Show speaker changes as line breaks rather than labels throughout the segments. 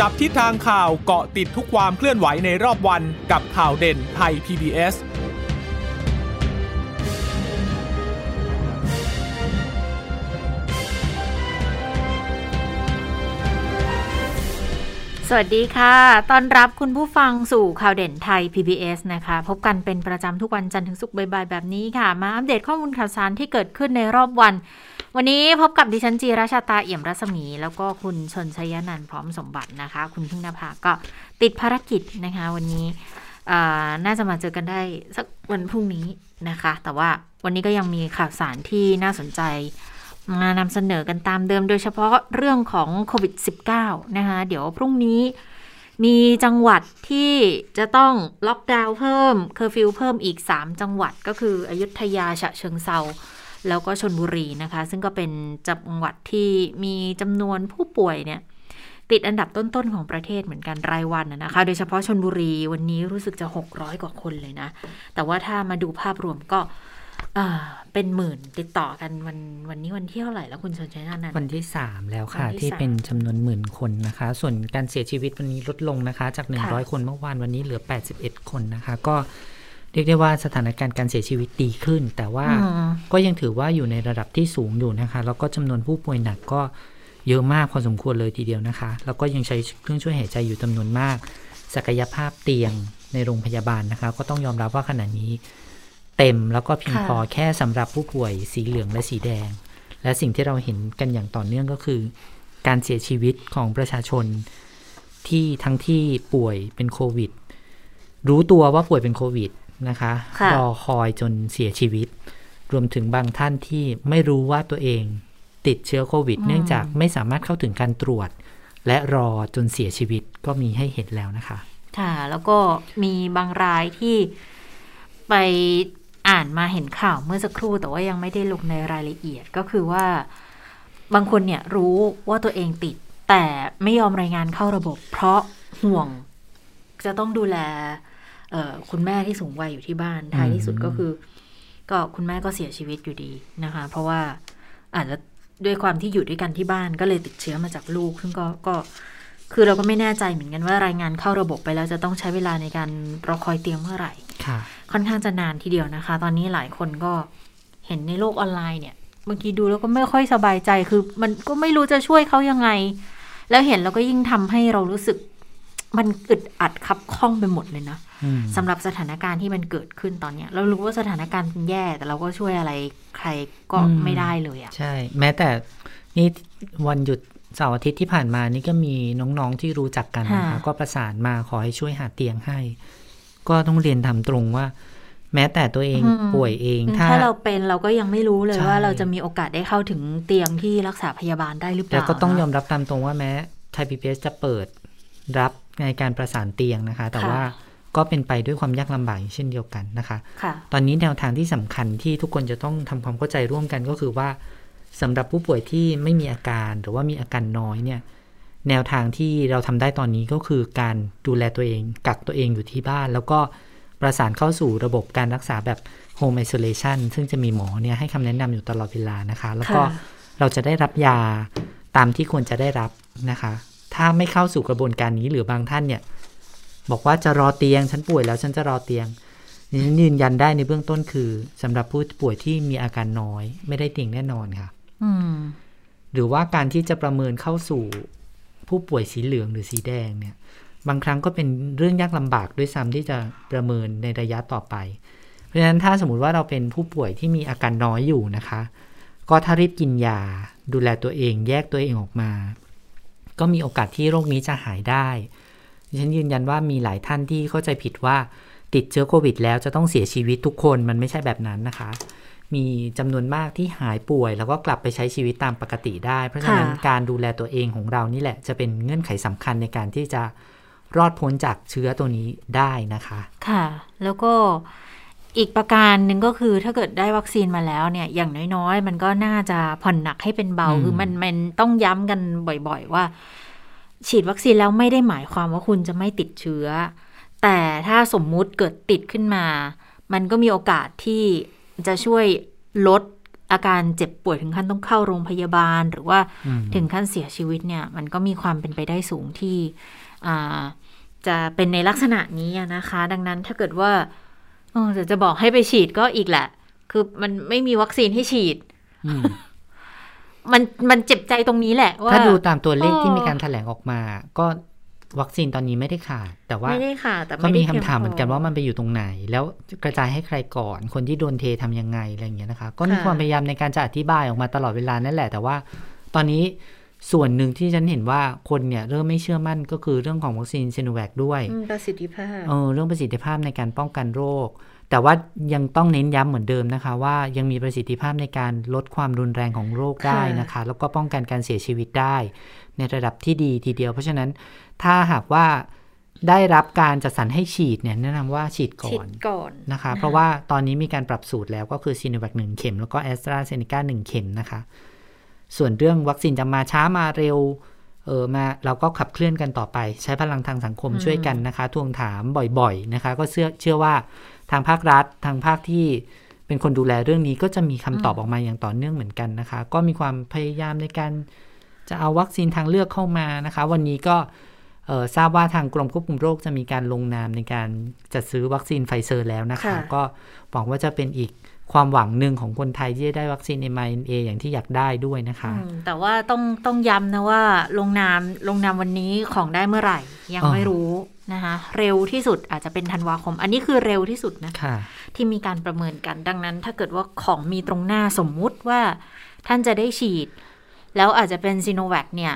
จับทิศทางข่าวเกาะติดทุกความเคลื่อนไหวในรอบวันกับข่าวเด่นไทย PBS
สวัสดีค่ะ ต้อนรับคุณผู้ฟังสู่ข่าวเด่นไทย PBS นะคะ พบกันเป็นประจำทุกวันจันทร์ถึงศุกร์บ่ายๆแบบนี้ค่ะ มาอัปเดตข้อมูลข่าวสารที่เกิดขึ้นในรอบวัน วันนี้พบกับดิฉันจีราชาตาเอี่ยมรัศมี แล้วก็คุณชนชยนันพร้อมสมบัตินะคะ คุณพึ่งนภาก็ติดภารกิจนะคะ วันนี้น่าจะมาเจอกันได้สักวันพรุ่งนี้นะคะ แต่ว่าวันนี้ก็ยังมีข่าวสารที่น่าสนใจมานำเสนอกันตามเดิม โดยเฉพาะเรื่องของโควิด -19 นะคะ เดี๋ยวพรุ่งนี้มีจังหวัดที่จะต้องล็อกดาวน์เพิ่ม เคอร์ฟิวเพิ่มอีก 3 จังหวัดก็คืออยุธยาฉะเชิงเทรา แล้วก็ชนบุรีนะคะ ซึ่งก็เป็นจังหวัดที่มีจำนวนผู้ป่วยเนี่ยติดอันดับต้นๆของประเทศเหมือนกันรายวันนะคะ โดยเฉพาะชนบุรีวันนี้รู้สึกจะ 600 กว่าคนเลยนะ แต่ว่าถ้ามาดูภาพรวมก็เป็นหมื่นติดต่อกันวันวันนี้วันที่เท่าไหร่แล้วคุณชนชัยนัน
วันที่สามแล้วค่ะ ที่เป็นจำนวนหมื่นคนนะคะ ส่วนการเสียชีวิตวันนี้ลดลงนะคะ จากหนึ่งร้อยคนเมื่อวานวันนี้เหลือแปดสิบเอ็ดคนนะคะ ก็ เรียกได้ว่าสถานการณ์การเสียชีวิตดีขึ้น แต่ว่าก็ยังถือว่าอยู่ในระดับที่สูงอยู่นะคะ แล้วก็จำนวนผู้ป่วยหนักก็เยอะมากพอสมควรเลยทีเดียวนะคะ แล้วก็ยังใช้เครื่องช่วยหายใจอยู่จำนวนมาก ศักยภาพเตียงในโรงพยาบาลนะคะ ก็ต้องยอมรับว่าขณะนี้ เต็มแล้วก็เพียงพอแค่สำหรับผู้ป่วยสีเหลืองและสีแดง และสิ่งที่เราเห็นกันอย่างต่อเนื่องก็คือ การเสียชีวิตของประชาชนที่ทั้งที่ป่วยเป็นโควิดรู้ตัวว่าป่วยเป็นโควิด นะคะรอคอยจนเสียชีวิต รวมถึงบางท่านที่ไม่รู้ว่าตัวเองติดเชื้อโควิด เนื่องจากไม่สามารถเข้าถึงการตรวจ และรอจนเสียชีวิตก็มีให้เห็นแล้วนะคะ
ค่ะ แล้วก็มีบางรายที่ไปอ่านมาเห็นข่าวเมื่อสักครู่แต่ว่ายังไม่ได้ลงในรายละเอียดก็คือว่าบางคนเนี่ยรู้ว่าตัวเองติด แต่ไม่ยอมรายงานเข้าระบบ เพราะห่วงจะต้องดูแล คุณแม่ที่สูงวัยอยู่ที่บ้านท้ายที่สุดก็คือ ก็คุณแม่ก็เสียชีวิตอยู่ดีนะคะ เพราะว่าอาจจะด้วยความที่อยู่ด้วยกันที่บ้านก็เลยติดเชื้อมาจากลูก ซึ่งก็ก็คือเราก็ไม่แน่ใจเหมือนกันว่ารายงานเข้าระบบไปแล้วจะต้องใช้เวลาในการรอคอยเตียงเมื่อไหร่ค่อนข้างจะนานทีเดียวนะคะ ตอนนี้หลายคนก็เห็นในโลกออนไลน์เนี่ยบางทีดูแล้วก็ไม่ค่อยสบายใจคือ มันก็ไม่รู้จะช่วยเขายังไง แล้วเห็นแล้วก็ยิ่งทำให้เรารู้สึกมันอึดอัดคับข้องไปหมดเลยนะ สำหรับสถานการณ์ที่มันเกิดขึ้นตอนเนี้ย เรารู้ว่าสถานการณ์แย่แต่เราก็ช่วยอะไรใครก็ไม่ได้เลยอะ่ะ
ใช่ แม้แต่นี่วันหยุดเสาร์อาทิตย์ที่ผ่านมานี่ก็มีน้องๆที่รู้จักกันนะคะก็ประสานมาขอให้ช่วยหาเตียงให้ ก็ต้องเรียนทำตรงว่า แม้แต่ตัวเองป่วยเอง
ถ้าเราเป็นเราก็ยังไม่รู้เลยว่าเราจะมีโอกาสได้เข้าถึงเตียงที่รักษาพยาบาลได้หรือเปล่า
แล้วก็ต้องยอมรับตามตรงว่าแม้ไทยพีพีจะเปิดรับในการประสานเตียงนะคะ แต่ว่า ก็เป็นไปด้วยความยากลำบากเช่นเดียวกันนะคะ
คะ
ตอนนี้แนวทางที่สำคัญที่ทุกคนจะต้องทำความเข้าใจร่วมกันก็คือว่าสำหรับผู้ป่วยที่ไม่มีอาการหรือว่ามีอาการน้อยเนี่ยแนวทางที่เราทำได้ตอนนี้ก็คือการดูแลตัวเอง กักตัวเองอยู่ที่บ้าน แล้วก็ประสานเข้าสู่ระบบการรักษาแบบ home isolation ซึ่งจะมีหมอเนี่ยให้คำแนะนำอยู่ตลอดเวลานะคะ แล้วก็เราจะได้รับยาตามที่ควรจะได้รับนะคะ ถ้าไม่เข้าสู่กระบวนการนี้หรือบางท่านเนี่ย บอกว่าจะรอเตียง ฉันป่วยแล้วฉันจะรอเตียงยืนยันได้ในเบื้องต้นคือสำหรับผู้ป่วยที่มีอาการน้อย ไม่ได้เตียงแน่นอนค่ะหรือว่าการที่จะประเมินเข้าสู่ผู้ป่วยสีเหลืองหรือสีแดงเนี่ย บางครั้งก็เป็นเรื่องยากลำบากด้วยซ้ำที่จะประเมินในระยะต่อไป เพราะฉะนั้นถ้าสมมติว่าเราเป็นผู้ป่วยที่มีอาการน้อยอยู่นะคะ ก็ถ้ารีบกินยา ดูแลตัวเอง แยกตัวเองออกมา ก็มีโอกาสที่โรคนี้จะหายได้ ฉันยืนยันว่ามีหลายท่านที่เข้าใจผิดว่าติดเชื้อโควิด แล้วจะต้องเสียชีวิตทุกคนมันไม่ใช่แบบนั้นนะคะ มีจำนวนมากที่หายป่วย แล้วก็กลับไปใช้ชีวิตตามปกติได้ เพราะฉะนั้นการดูแลตัวเองของเรานี่แหละ จะเป็นเงื่อนไขสำคัญในการที่จะรอดพ้นจากเชื้อตัวนี้ได้นะคะ
ค่ะ แล้วก็อีกประการหนึ่งก็คือถ้าเกิดได้วัคซีนมาแล้วเนี่ย อย่างน้อยๆ มันก็น่าจะผ่อนหนักให้เป็นเบา คือมันมันต้องย้ำกันบ่อย ๆ ว่า ฉีดวัคซีนแล้วไม่ได้หมายความว่าคุณจะไม่ติดเชื้อ แต่ถ้าสมมุติเกิดติดขึ้นมา มันก็มีโอกาสที่จะช่วยลดอาการเจ็บป่วยถึงขั้นต้องเข้าโรงพยาบาล หรือว่าถึงขั้นเสียชีวิตเนี่ย มันก็มีความเป็นไปได้สูงที่จะเป็นในลักษณะนี้นะคะ ดังนั้นถ้าเกิดว่าเออจะจะบอกให้ไปฉีดก็อีกแหละ คือมันไม่มีวัคซีนให้ฉีด
ม
มันมันเจ็บใจตรงนี้แหละว่า
ถ้าดูตามตัวเลขที่
เออ
มีการแถลงออกมา ก็วัคซีนตอนนี้ไม่ได้ขาดแต่ว่า
ไม่ได้ค่ะแต่
ก็
ไม่ได้
มีคำ
พียง
ถามเหมือนกัน
พ
ว่ามันไปอยู่ตรงไหน แล้วกระจายให้ใครก่อน คนที่โดนเททำยังไงอะไรอย่างเงี้ยนะคะ ก็มี
ค่ะ
ความพยายามในการจะอธิบายออกมาตลอดเวลานั่นแหละ แต่ว่าตอนนี้ส่วนหนึ่งที่ฉันเห็นว่าคนเนี่ยเริ่มไม่เชื่อมั่นก็คือเรื่องของวัคซีนซีโนแวคด้วย
อืมประสิทธิภาพ
เออเรื่องประสิทธิภาพในการป้องกันโรค แต่ว่ายังต้องเน้นย้ำเหมือนเดิมนะคะ ว่ายังมีประสิทธิภาพในการลดความรุนแรงของโรคได้นะคะ แล้วก็ป้องกันการเสียชีวิตได้ ในระดับที่ดีทีเดียว เพราะฉะนั้นถ้าหากว่าได้รับการจัดสรรให้ฉีดเนี่ยแนะนำว่าฉีดก่
ฉี
อ
ด
น
ก่อน
นะคะ เพราะว่าตอนนี้มีการปรับสูตรแล้วก็คือซีโนแวคหนึ่งเข็ม แล้วก็แอสตราเซเนกาหนึ่งเข็มนะคะ ส่วนเรื่องวัคซีนจะมาช้ามาเร็วเออมาเราก็ขับเคลื่อนกันต่อไป ใช้พลังทางสังคม
อืม
ช่วยกันนะคะ ทวงถามบ่อยๆนะคะ ก็เชื่อเชื่อว่า ทางภาครัฐ ทางภาคที่เป็นคนดูแลเรื่องนี้ก็จะมีคำตอบออกมาอย่างต่อเนื่องเหมือนกันนะคะ ก็มีความพยายามในการจะเอาวัคซีนทางเลือกเข้ามานะคะ วันนี้ก็เอ่อทราบว่าทางกรมควบคุมโรคจะมีการลงนามในการจัดซื้อวัคซีนไฟเซอร์แล้วนะคะ
ค่ะ
ก็หวังว่าจะเป็นอีกความหวังหนึ่งของคนไทยที่จะได้วัคซีน mRNA อย่างที่อยากได้ด้วยนะคะ
อืมแต่ว่าต้องต้องย้ำนะว่าลงนามลงนามวันนี้ของได้เมื่อไหร่ ยัง
อ๋อ
ไม่รู้ นะคะเร็วที่สุดอาจจะเป็นธันวาคม อันนี้คือเร็วที่สุดนะ
ค่ะ
ที่มีการประเมินกันดังนั้น ถ้าเกิดว่าของมีตรงหน้าสมมุติว่าท่านจะได้ฉีด แล้วอาจจะเป็นซีโนแวคเนี่ย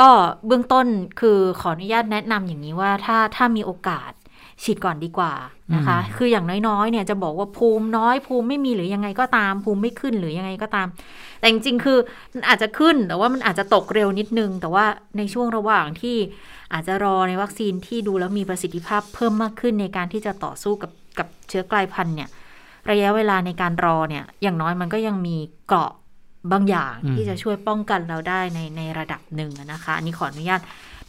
ก็เบื้องต้นคือขออนุญาตแนะนำอย่างนี้ว่าถ้าถ้ามีโอกาส ฉีดก่อนดีกว่านะคะ
อืม
คืออย่างน้อยๆ เนี่ยจะบอกว่าภูมิน้อยภูมิไม่มีหรือยังไงก็ตาม ภูมิไม่ขึ้นหรือยังไงก็ตาม แต่จริงๆ คือมันอาจจะขึ้นแต่ว่ามันอาจจะตกเร็วนิดนึง แต่ว่าในช่วงระหว่างที่อาจจะรอในวัคซีนที่ดูแล้วมีประสิทธิภาพเพิ่มมากขึ้นในการที่จะต่อสู้กับกับเชื้อกลายพันธุ์เนี่ย ระยะเวลาในการรอเนี่ย อย่างน้อยมันก็ยังมีเกราะบางอย่าง
อืม
ที่จะช่วยป้องกันเราได้ในในระดับหนึ่งอะนะคะอันนี้ขออนุญาต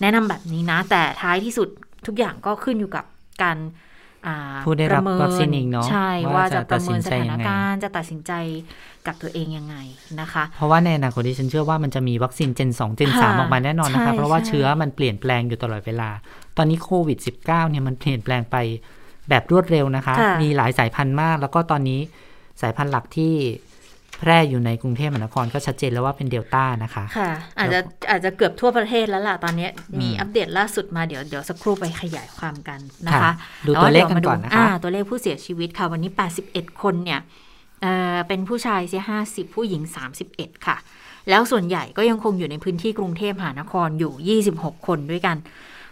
แนะนำแบบนี้นะ แต่ท้ายที่สุดทุกอย่างก็ขึ้นอยู่กับ การอ่า
ผู้ได้รับ
ประเมิ
วัคซีนเองเนาะ
ใช่
ว่า
ว่า
จะ
จะประเมิน
ตัดสิน
ส
ใจ
ถา
ยั
น
งไง
การณ์จะตัดสินใจกับตัวเองยังไงนะคะ
เพราะว่าในอนาคตที่ฉันเชื่อว่ามันจะมีวัคซีนเจน2เจน
ค่ะ
3ออกมาแน่นอนนะคะ
ใช่
เพราะว่า
ใช่
เชื้อมันเปลี่ยนแปลงอยู่ตลอดเวลา ตอนนี้โควิด -19 เนี่ยมันเปลี่ยนแปลงไปแบบรวดเร็วนะคะ
ค่ะ
มีหลายสายพันธุ์มาก แล้วก็ตอนนี้สายพันธุ์หลักที่ แพร่อยู่ในกรุงเทพมหานครก็ชัดเจนแล้วว่าเป็นเดลต้านะคะ
ค่ะ อาจจะอาจจะเกือบทั่วประเทศแล้วล่ะตอนนี้มี
อืม
อัปเดตล่าสุดมาเดี๋ยวเดี๋ยวสักครู่ไปขยายความกันนะคะ
ค่ะดูตัวเลขกันก่อนนะคะ
อ่าตัวเลขผู้เสียชีวิตค่ะ วันนี้ 81 คนเนี่ยเอ่อเป็นผู้ชายเสีย 50 ผู้หญิง 31 ค่ะ แล้วส่วนใหญ่ก็ยังคงอยู่ในพื้นที่กรุงเทพมหานครอยู่ 26 คนด้วยกัน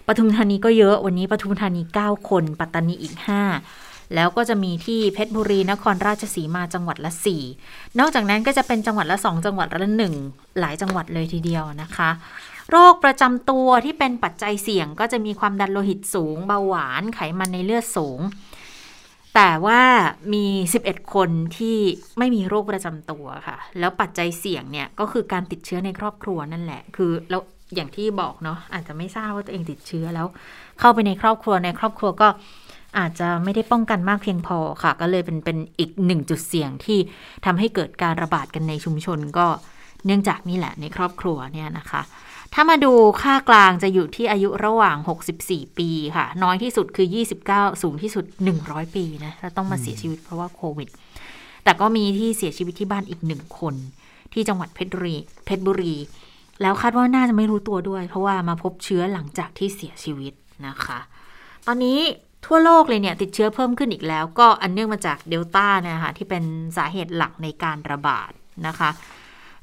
ปทุมธานีก็เยอะวันนี้ปทุมธานี 9 คน ปัตตานีอีก 5 แล้วก็จะมีที่เพชรบุรีนครราชสีมาจังหวัดละ 4 นอกจากนั้นก็จะเป็นจังหวัดละ 2 จังหวัดละ1หลายจังหวัดเลยทีเดียวนะคะ โรคประจำตัวที่เป็นปัจจัยเสี่ยงก็จะมีความดันโลหิตสูง เบาหวานไขมันในเลือดสูง แต่ว่ามี 11 คนที่ไม่มีโรคประจำตัวค่ะ แล้วปัจจัยเสี่ยงเนี่ยก็คือการติดเชื้อในครอบครัวนั่นแหละ คือแล้วอย่างที่บอกเนาะอาจจะไม่ทราบว่าตัวเองติดเชื้อแล้ว เข้าไปในครอบครัวในครอบครัวก็ อาจจะไม่ได้ป้องกันมากเพียงพอค่ะ ก็เลยเป็นเป็นอีกหนึ่งจุดเสี่ยงที่ทำให้เกิดการระบาดกันในชุมชนก็เนื่องจากนี่แหละในครอบครัวเนี่ยนะคะ ถ้ามาดูค่ากลางจะอยู่ที่อายุระหว่าง 64 ปีค่ะ น้อยที่สุดคือ 29 สูงที่สุด 100 ปีนะแล้วต้องมาเสียชีวิตเพราะว่าโควิด แต่ก็มีที่เสียชีวิตที่บ้านอีกหนึ่งคน ที่จังหวัดเพชรบุรีเพชรบุรี แล้วคาดว่าน่าจะไม่รู้ตัวด้วย เพราะว่ามาพบเชื้อหลังจากที่เสียชีวิตนะคะ ตอนนี้ ทั่วโลกเลยเนี่ยติดเชื้อเพิ่มขึ้นอีกแล้ว ก็อันเนื่องมาจากเดลต้าเนี่ยค่ะที่เป็นสาเหตุหลักในการระบาดนะคะ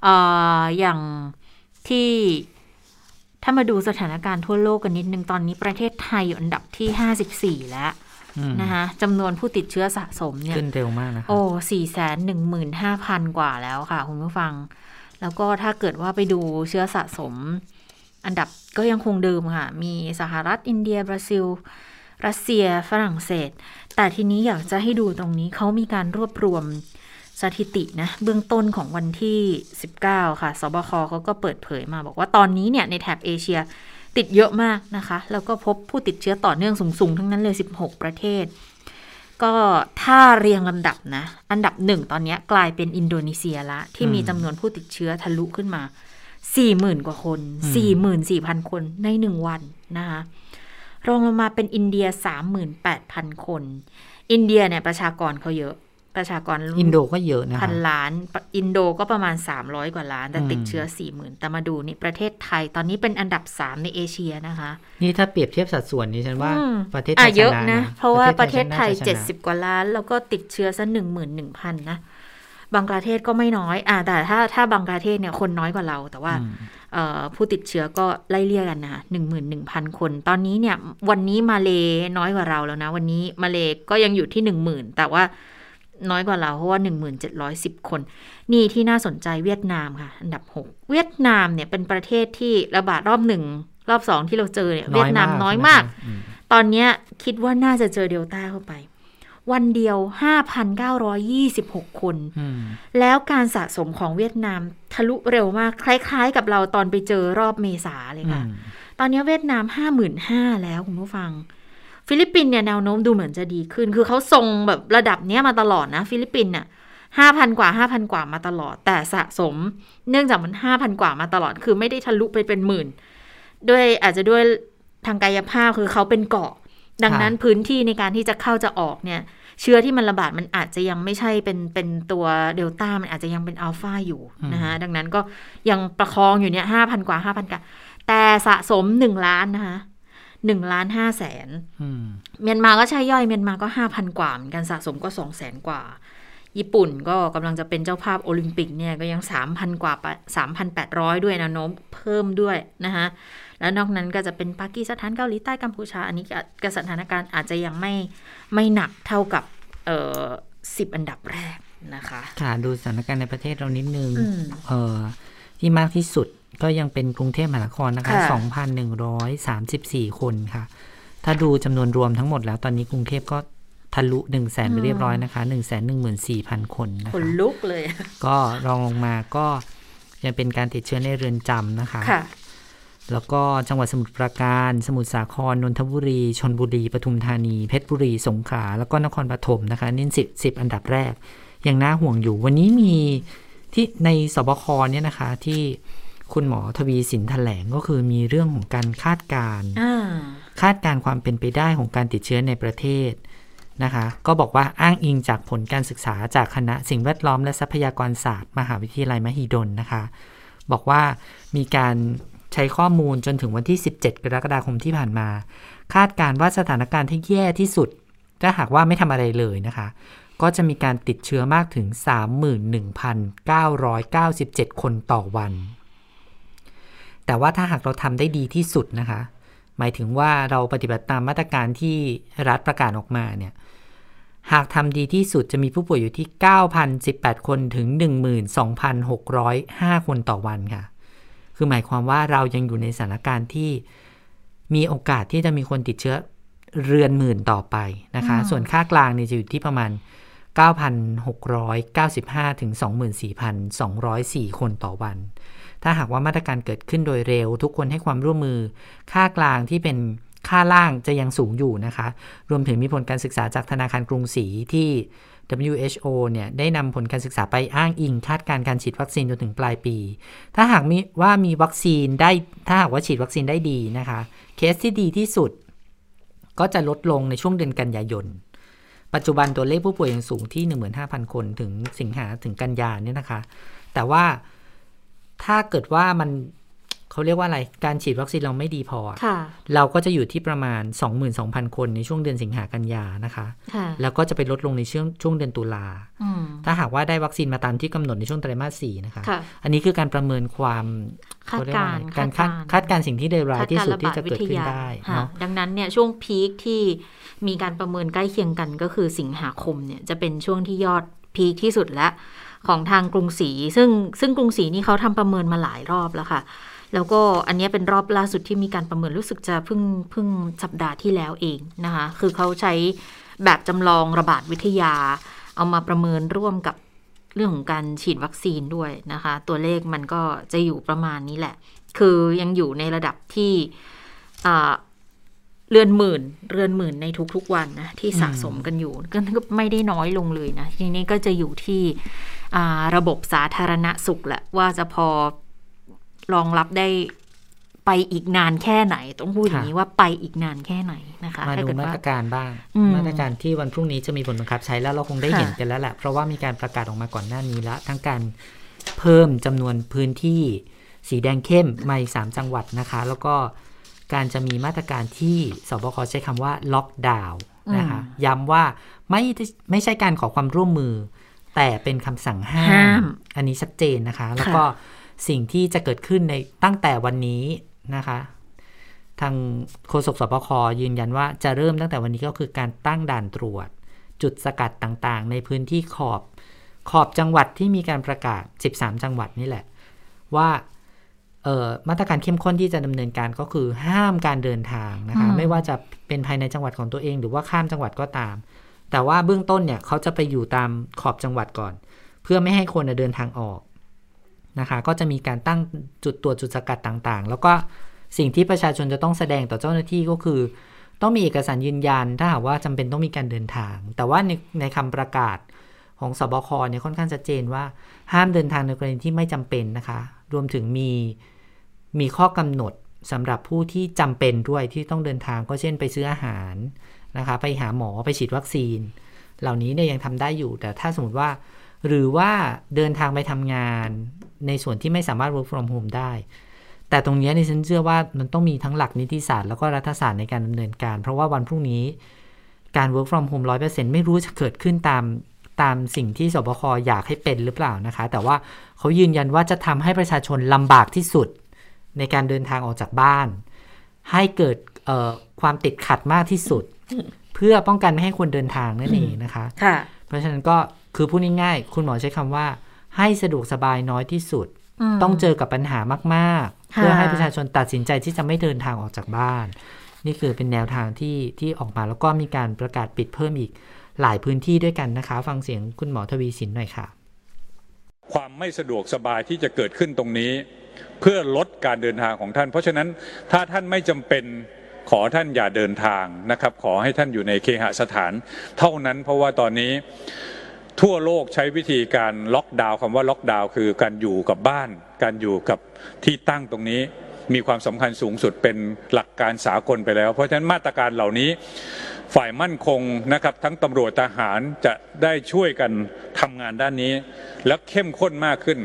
เอ่ออย่างที่ถ้ามาดูสถานการณ์ทั่วโลกกันนิดนึงตอนนี้ประเทศไทยอยู่อันดับที่ 54 แล้ว
อืม
นะคะจำนวนผู้ติดเชื้อสะสมเนี่ย
ขึ้นเร็วมากนะคะ
โอ้สี่แสนหนึ่งหมื่นห้าพันกว่าแล้วค่ะ คุณผู้ฟัง แล้วก็ถ้าเกิดว่าไปดูเชื้อสะสม อันดับก็ยังคงเดิมค่ะ มีสหรัฐอินเดียบราซิล รัสเซียฝรั่งเศส แต่ทีนี้อยากจะให้ดูตรงนี้เขามีการรวบรวมสถิตินะเบื้องต้นของวันที่ 19 ค่ะ สบคเขาก็เปิดเผยมา บอกว่าตอนนี้เนี่ยในแถบเอเชียติดเยอะมากนะคะ แล้วก็พบผู้ติดเชื้อต่อเนื่องสูง ๆ ทั้งนั้นเลย 16 ประเทศ ก็ถ้าเรียงลำดับนะ อันดับหนึ่งตอนนี้กลายเป็นอินโดนีเซียละ ที่มีจำนวนผู้ติดเชื้อทะลุขึ้นมาสี่หมื่นกว่าคนสี่หมื่นสี่พันคนในหนึ่งวันนะคะ รองลงมาเป็นอินเดียสามหมื่นแปดพันคน อินเดียเนี่ยประชากรเขาเยอะ ประชากร
อินโดก็เยอะนะคะพั
นล้าน อินโดก็ประมาณ 300 กว่าล้าน แต่
อืม
ติดเชื้อ 4 0,000 แต่มาดูนี่ประเทศไทยตอนนี้เป็นอันดับ 3 ในเอเชียนะคะ
นี่ถ้าเปรียบเทียบสัดส่วนนี้ฉันว่า
อืม
ประเทศไท
อะ
ยช
เยอะ
นะ
นะ
นะ
เพราะว่าประเทศไทย
น่าจะชนะ
70 กว่าล้าน แล้วก็ติดเชื้อซะ11,000นะบังกลาเทศก็ไม่น้อย อ่าแต่ถ้าถ้าบังกลาเทศเนี่ยคนน้อยกว่าเรา แต่ว่า
อืม
เอ่อ ผู้ติดเชื้อก็ไล่เลี่ยกันนะคะหนึ่งหมื่นหนึ่งพันคน ตอนนี้เนี่ย วันนี้มาเลน้อยกว่าเราแล้วนะ วันนี้มาเลก็ยังอยู่ที่หนึ่งหมื่นแต่ว่าน้อยกว่าเราเพราะว่าหนึ่งหมื่นเจ็ดร้อยสิบคน นี่ที่น่าสนใจเวียดนามค่ะ อันดับหกเวียดนามเนี่ยเป็นประเทศที่ระบาดรอบหนึ่งรอบสองที่เราเจอเนี่ยเวียดนามน้อยมาก
ใช่ไหคะอืม
ตอนเนี้ยคิดว่าน่าจะเจอเดลต้าเข้าไป วันเดียว 5,926 คน
อืม
แล้วการสะสมของเวียดนามทะลุเร็วมาก คล้ายๆ กับเราตอนไปเจอรอบเมษาเลยค่ะ ตอนนี้เวียดนาม 55,000แล้วคุณผู้ฟัง ฟิลิปปินส์เนี่ยแนวโน้มดูเหมือนจะดีขึ้น คือเขาทรงแบบระดับเนี้ยมาตลอดนะ ฟิลิปปินส์เนี่ยห้าพันกว่าห้าพันกว่ามาตลอด แต่สะสม เนื่องจากมันห้าพันกว่ามาตลอด คือไม่ได้ทะลุไปเป็นหมื่น ด้วยอาจจะด้วยทางกายภาพคือเขาเป็นเกาะ ดังนั้นพื้นที่ในการที่จะเข้าจะออกเนี่ย เชื้อที่มันระบาดมันอาจจะยังไม่ใช่เป็นเป็นตัวเดลต้ามันอาจจะยังเป็นอัลฟาอยู่นะคะดังนั้นก็ยังประคองอยู่เนี่ยห้าพันกว่าห้าพันกว่าแต่สะสมหนึ่งล้านนะคะหนึ่งล้านห้าแสน
อืม
เมียนมาก็ใช่ย่อยเมียนมาก็ห้าพันกว่าเหมือนกันสะสมก็สองแสนกว่า ญี่ปุ่นก็กำลังจะเป็นเจ้าภาพโอลิมปิกเนี่ยก็ยังสามพันกว่าสามพันแปดร้อยด้วยแนวโน้มเพิ่มด้วยนะคะ แล้วนอกนั้นก็จะเป็นปากีสถานเกาหลีใต้กัมพูชา อันนี้ก็ก็สถานการณ์อาจจะยังไม่ไม่หนักเท่ากับเอ่อสิบอันดับแรกนะคะ
ค่ะ ดูสถานการณ์ในประเทศเรานิดนึง
อืม
เอ่อที่มากที่สุดก็ยังเป็นกรุงเทพมหานครนะคะ
ค่ะ
2,134 คนค่ะ ถ้าดูจำนวนรวมทั้งหมดแล้วตอนนี้กรุงเทพก็ทะลุ1 0 0 0 0แสนไปเรียบร้อยนะคะ1 1 4 0 0 0คนนะ
ขน
คะ
ลุกเลย
ก็รองลงมาก็ยังเป็นการติดเชื้อในเรือนจำนะคะ
ค่ะ
แล้วก็จังหวัดสมุทรปราการ สมุทรสาคร นนทบุรี ชนบุรี ปทุมธานี เพชรบุรี สงขลา แล้วก็นครปฐมนะคะนี่สิบสิบอันดับแรก ยังน่าห่วงอยู่ วันนี้มีที่ในสบคเนี่ยนะคะที่คุณหมอทวีสินแถลงก็คือมีเรื่องของการคาดการณ์
อ่า
คาดการณ์ความเป็นไปได้ของการติดเชื้อในประเทศนะคะ ก็บอกว่าอ้างอิงจากผลการศึกษาจากคณะสิ่งแวดล้อมและทรัพยากรศาสตร์ มหาวิทยาลัยมหิดลนะคะ บอกว่ามีการ ใช้ข้อมูลจนถึงวันที่ 17 กรกฎาคมที่ผ่านมา คาดการณ์ว่าสถานการณ์ที่แย่ที่สุด ถ้าหากว่าไม่ทำอะไรเลยนะคะ ก็จะมีการติดเชื้อมากถึง 31,997 คนต่อวัน แต่ว่าถ้าหากเราทำได้ดีที่สุดนะคะ หมายถึงว่าเราปฏิบัติตามมาตรการที่รัฐประกาศออกมาเนี่ยหากทำดีที่สุดจะมีผู้ป่วยอยู่ที่ 9,018 คนถึง 12,605 คนต่อวันค่ะ คือหมายความว่าเรายังอยู่ในสถานการณ์ที่มีโอกาสที่จะมีคนติดเชื้อเรือนหมื่นต่อไปนะคะ ส่วนค่ากลางเนี่ยจะอยู่ที่ประมาณ 9,695 ถึง 24,204 คนต่อวัน ถ้าหากว่ามาตรการเกิดขึ้นโดยเร็ว ทุกคนให้ความร่วมมือ ค่ากลางที่เป็นค่าล่างจะยังสูงอยู่นะคะ รวมถึงมีผลการศึกษาจากธนาคารกรุงศรีที่ WHO เนี่ยได้นำผลการศึกษาไปอ้างอิงคาดการณ์การฉีดวัคซีนจนถึงปลายปี ถ้าหากมีว่ามีวัคซีนได้ถ้าหากว่าฉีดวัคซีนได้ดีนะคะ เคสที่ดีที่สุด ก็จะลดลงในช่วงเดือนกันยายน ปัจจุบันตัวเลขผู้ป่วยยังสูงที่ 15,000 คนถึงสิงหาถึงกันยาเนี่ยนะคะ แต่ว่าถ้าเกิดว่ามัน เขาเรียกว่าอะไร การฉีดวัคซีนเราไม่ดีพออะ
ค่ะ
เราก็จะอยู่ที่ประมาณ 22,000 คนในช่วงเดือนสิงหากันยานะคะ
ค่ะ
แล้วก็จะไปลดลงในช่วงช่วงเดือนตุลา
อืม
ถ้าหากว่าได้วัคซีนมาตามที่กำหนดในช่วงไตรมาสสี่นะคะ
ค่ะ
อันนี้คือการประเมินความ
คาด
เขเย
กา
ว่
ร
อะ
ณ์
ไการคาดคาดการณ์สิ่งที่เลวร้ายที่สุดที่จะเกิดขึ้นได้
ค่ะ
เนาะ
ดังนั้นเนี่ยช่วงพีคที่มีการประเมินใกล้เคียงกันก็คือสิงหาคมเนี่ยจะเป็นช่วงที่ยอดพีคที่สุดแล้วของทางกรุงศรีซึ่งซึ่งกรุงศรีนี่เขาทำประเมินมาหลายรอบแล้วค่ะ แล้วก็อันนี้เป็นรอบล่าสุดที่มีการประเมินรู้สึกจะเพิ่งเพิ่งสัปดาห์ที่แล้วเองนะคะ คือเขาใช้แบบจำลองระบาดวิทยา เอามาประเมินร่วมกับเรื่องของการฉีดวัคซีนด้วยนะคะ ตัวเลขมันก็จะอยู่ประมาณนี้แหละ คือยังอยู่ในระดับที่เรือนหมื่น เรือนหมื่นในทุกๆวันนะที่สะสมกันอยู่ก็ไม่ได้น้อยลงเลยนะทีนี้ก็จะอยู่ที่ระบบสาธารณสุขแหละว่าจะพอ รองรับได้ไปอีกนานแค่ไหน ต้องพูดอย่างนี้ว่าไปอีกนานแค่ไหนนะคะ
มาดูมาตรการบ้าง มาตรการที่วันพรุ่งนี้จะมีผลบังคับใช้แล้วเราคงได้เห็นกันแล้วแหละเพราะว่ามีการประกาศออกมาก่อนหน้านี้แล้วทั้งการเพิ่มจำนวนพื้นที่สีแดงเข้มมาอีกสามจังหวัดนะคะ แล้วก็การจะมีมาตรการที่สบคใช้คำว่าล็อกดาวน์นะคะย้ำว่าไม่ไม่ใช่การขอความร่วมมือ แต่เป็นคำสั่งห้าม อันนี้ชัดเจนนะคะ แล้วก็ สิ่งที่จะเกิดขึ้นในตั้งแต่วันนี้นะคะ ทางโฆษกสบคยืนยันว่าจะเริ่มตั้งแต่วันนี้ก็คือการตั้งด่านตรวจ จุดสกัดต่างๆ ในพื้นที่ขอบขอบจังหวัดที่มีการประกาศ 13 จังหวัดนี่แหละ ว่ามาตรการเข้มข้นที่จะดำเนินการก็คือห้ามการเดินทางนะคะไม่ว่าจะเป็นภายในจังหวัดของตัวเอง หรือว่าข้ามจังหวัดก็ตาม แต่ว่าเบื้องต้นเนี่ยเขาจะไปอยู่ตามขอบจังหวัดก่อน เพื่อไม่ให้คนเดินทางออก นะคะ ก็จะมีการตั้งจุดตรวจจุดสกัดต่างๆ แล้วก็สิ่งที่ประชาชนจะต้องแสดงต่อเจ้าหน้าที่ก็คือ ต้องมีเอกสารยืนยัน ถ้าหากว่าจำเป็นต้องมีการเดินทาง แต่ว่าในในคำประกาศของสบคเนี่ยค่อนข้างชัดเจนว่าห้ามเดินทางในกรณีที่ไม่จำเป็นนะคะ รวมถึงมีมีข้อกำหนดสำหรับผู้ที่จำเป็นด้วยที่ต้องเดินทางก็เช่นไปซื้ออาหารนะคะ ไปหาหมอไปฉีดวัคซีน เหล่านี้เนี่ยยังทำได้อยู่ แต่ถ้าสมมติว่า หรือว่าเดินทางไปทำงานในส่วนที่ไม่สามารถ work from home ได้ แต่ตรงนี้ในฉันเชื่อว่ามันต้องมีทั้งหลักนิติศาสตร์แล้วก็รัฐศาสตร์ในการดำเนินการ เพราะว่าวันพรุ่งนี้การ work from home 100%ไม่รู้จะเกิดขึ้นตามตามสิ่งที่สบคอยากให้เป็นหรือเปล่านะคะ แต่ว่าเขายืนยันว่าจะทำให้ประชาชนลำบากที่สุดในการเดินทางออกจากบ้าน ให้เกิดความติดขัดมากที่สุด เพื่อป้องกันไม่ให้คนเดินทางนั่นเองนะคะ
ค่ะ
เพราะฉะนั้นก็ คือพูดง่ายๆคุณหมอใช้คำว่า ให้สะดวกสบายน้อยที่สุด ต้องเจอกับปัญหามากๆ เพื่อให้ประชาชนตัดสินใจที่จะไม่เดินทางออกจากบ้าน นี่คือเป็นแนวทางที่ที่ออกมาแล้วก็มีการประกาศปิดเพิ่มอีกหลายพื้นที่ด้วยกันนะคะ ฟังเสียงคุณหมอทวีสินหน่อยค่ะ
ความไม่สะดวกสบายที่จะเกิดขึ้นตรงนี้ เพื่อลดการเดินทางของท่าน เพราะฉะนั้นถ้าท่านไม่จำเป็นขอท่านอย่าเดินทางนะครับ ขอให้ท่านอยู่ในเคหสถาน เท่านั้นเพราะว่าตอนนี้ ทั่วโลกใช้วิธีการล็อกดาวน์คำว่าล็อกดาวน์คือการอยู่กับบ้าน การอยู่กับที่ตั้งตรงนี้มีความสำคัญสูงสุดเป็นหลักการสากลไปแล้ว เพราะฉะนั้นมาตรการเหล่านี้ฝ่ายมั่นคงนะครับทั้งตำรวจทหารจะได้ช่วยกันทำงานด้านนี้ และเข้มข้นมากขึ้น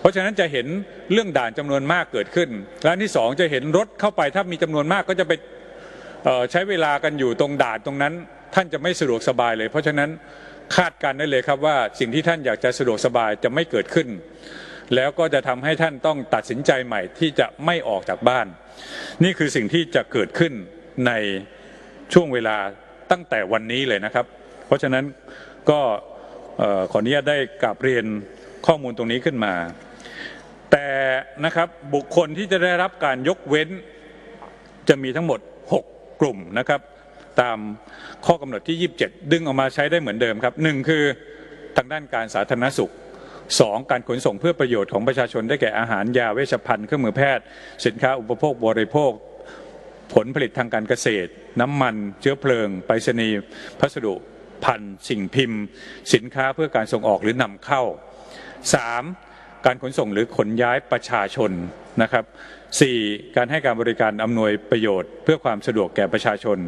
เพราะฉะนั้นจะเห็นเรื่องด่านจำนวนมากเกิดขึ้น และที่สองจะเห็นรถเข้าไปถ้ามีจำนวนมากก็จะไปใช้เวลากันอยู่ตรงด่านตรงนั้น ท่านจะไม่สะดวกสบายเลย เพราะฉะนั้น คาดการได้เลยครับว่าสิ่งที่ท่านอยากจะสะดวกสบายจะไม่เกิดขึ้น แล้วก็จะทำให้ท่านต้องตัดสินใจใหม่ที่จะไม่ออกจากบ้าน นี่คือสิ่งที่จะเกิดขึ้นในช่วงเวลาตั้งแต่วันนี้เลยนะครับ เพราะฉะนั้นก็ขออนุญาตได้กลับเรียนข้อมูลตรงนี้ขึ้นมา แต่นะครับบุคคลที่จะได้รับการยกเว้นจะมีทั้งหมด 6 กลุ่มนะครับ ตามข้อกำหนดที่ 27 ดึงออกมาใช้ได้เหมือนเดิมครับหนึ่งคือทางด้านการสาธารณสุข 2. การขนส่งเพื่อประโยชน์ของประชาชนได้แก่อาหารยาเวชภัณฑ์เครื่องมือแพทย์ สินค้าอุปโภคบริโภค ผลผลิตทางการเกษตร น้ำมัน เชื้อเพลิงไปรษณีย์พัสดุพันสิ่งพิมพ์ สินค้าเพื่อการส่งออกหรือนำเข้า 3. การขนส่งหรือขนย้ายประชาชนนะครับ 4. การให้การบริการอำนวยประโยชน์ เพื่อความสะดวกแก่ประชาชน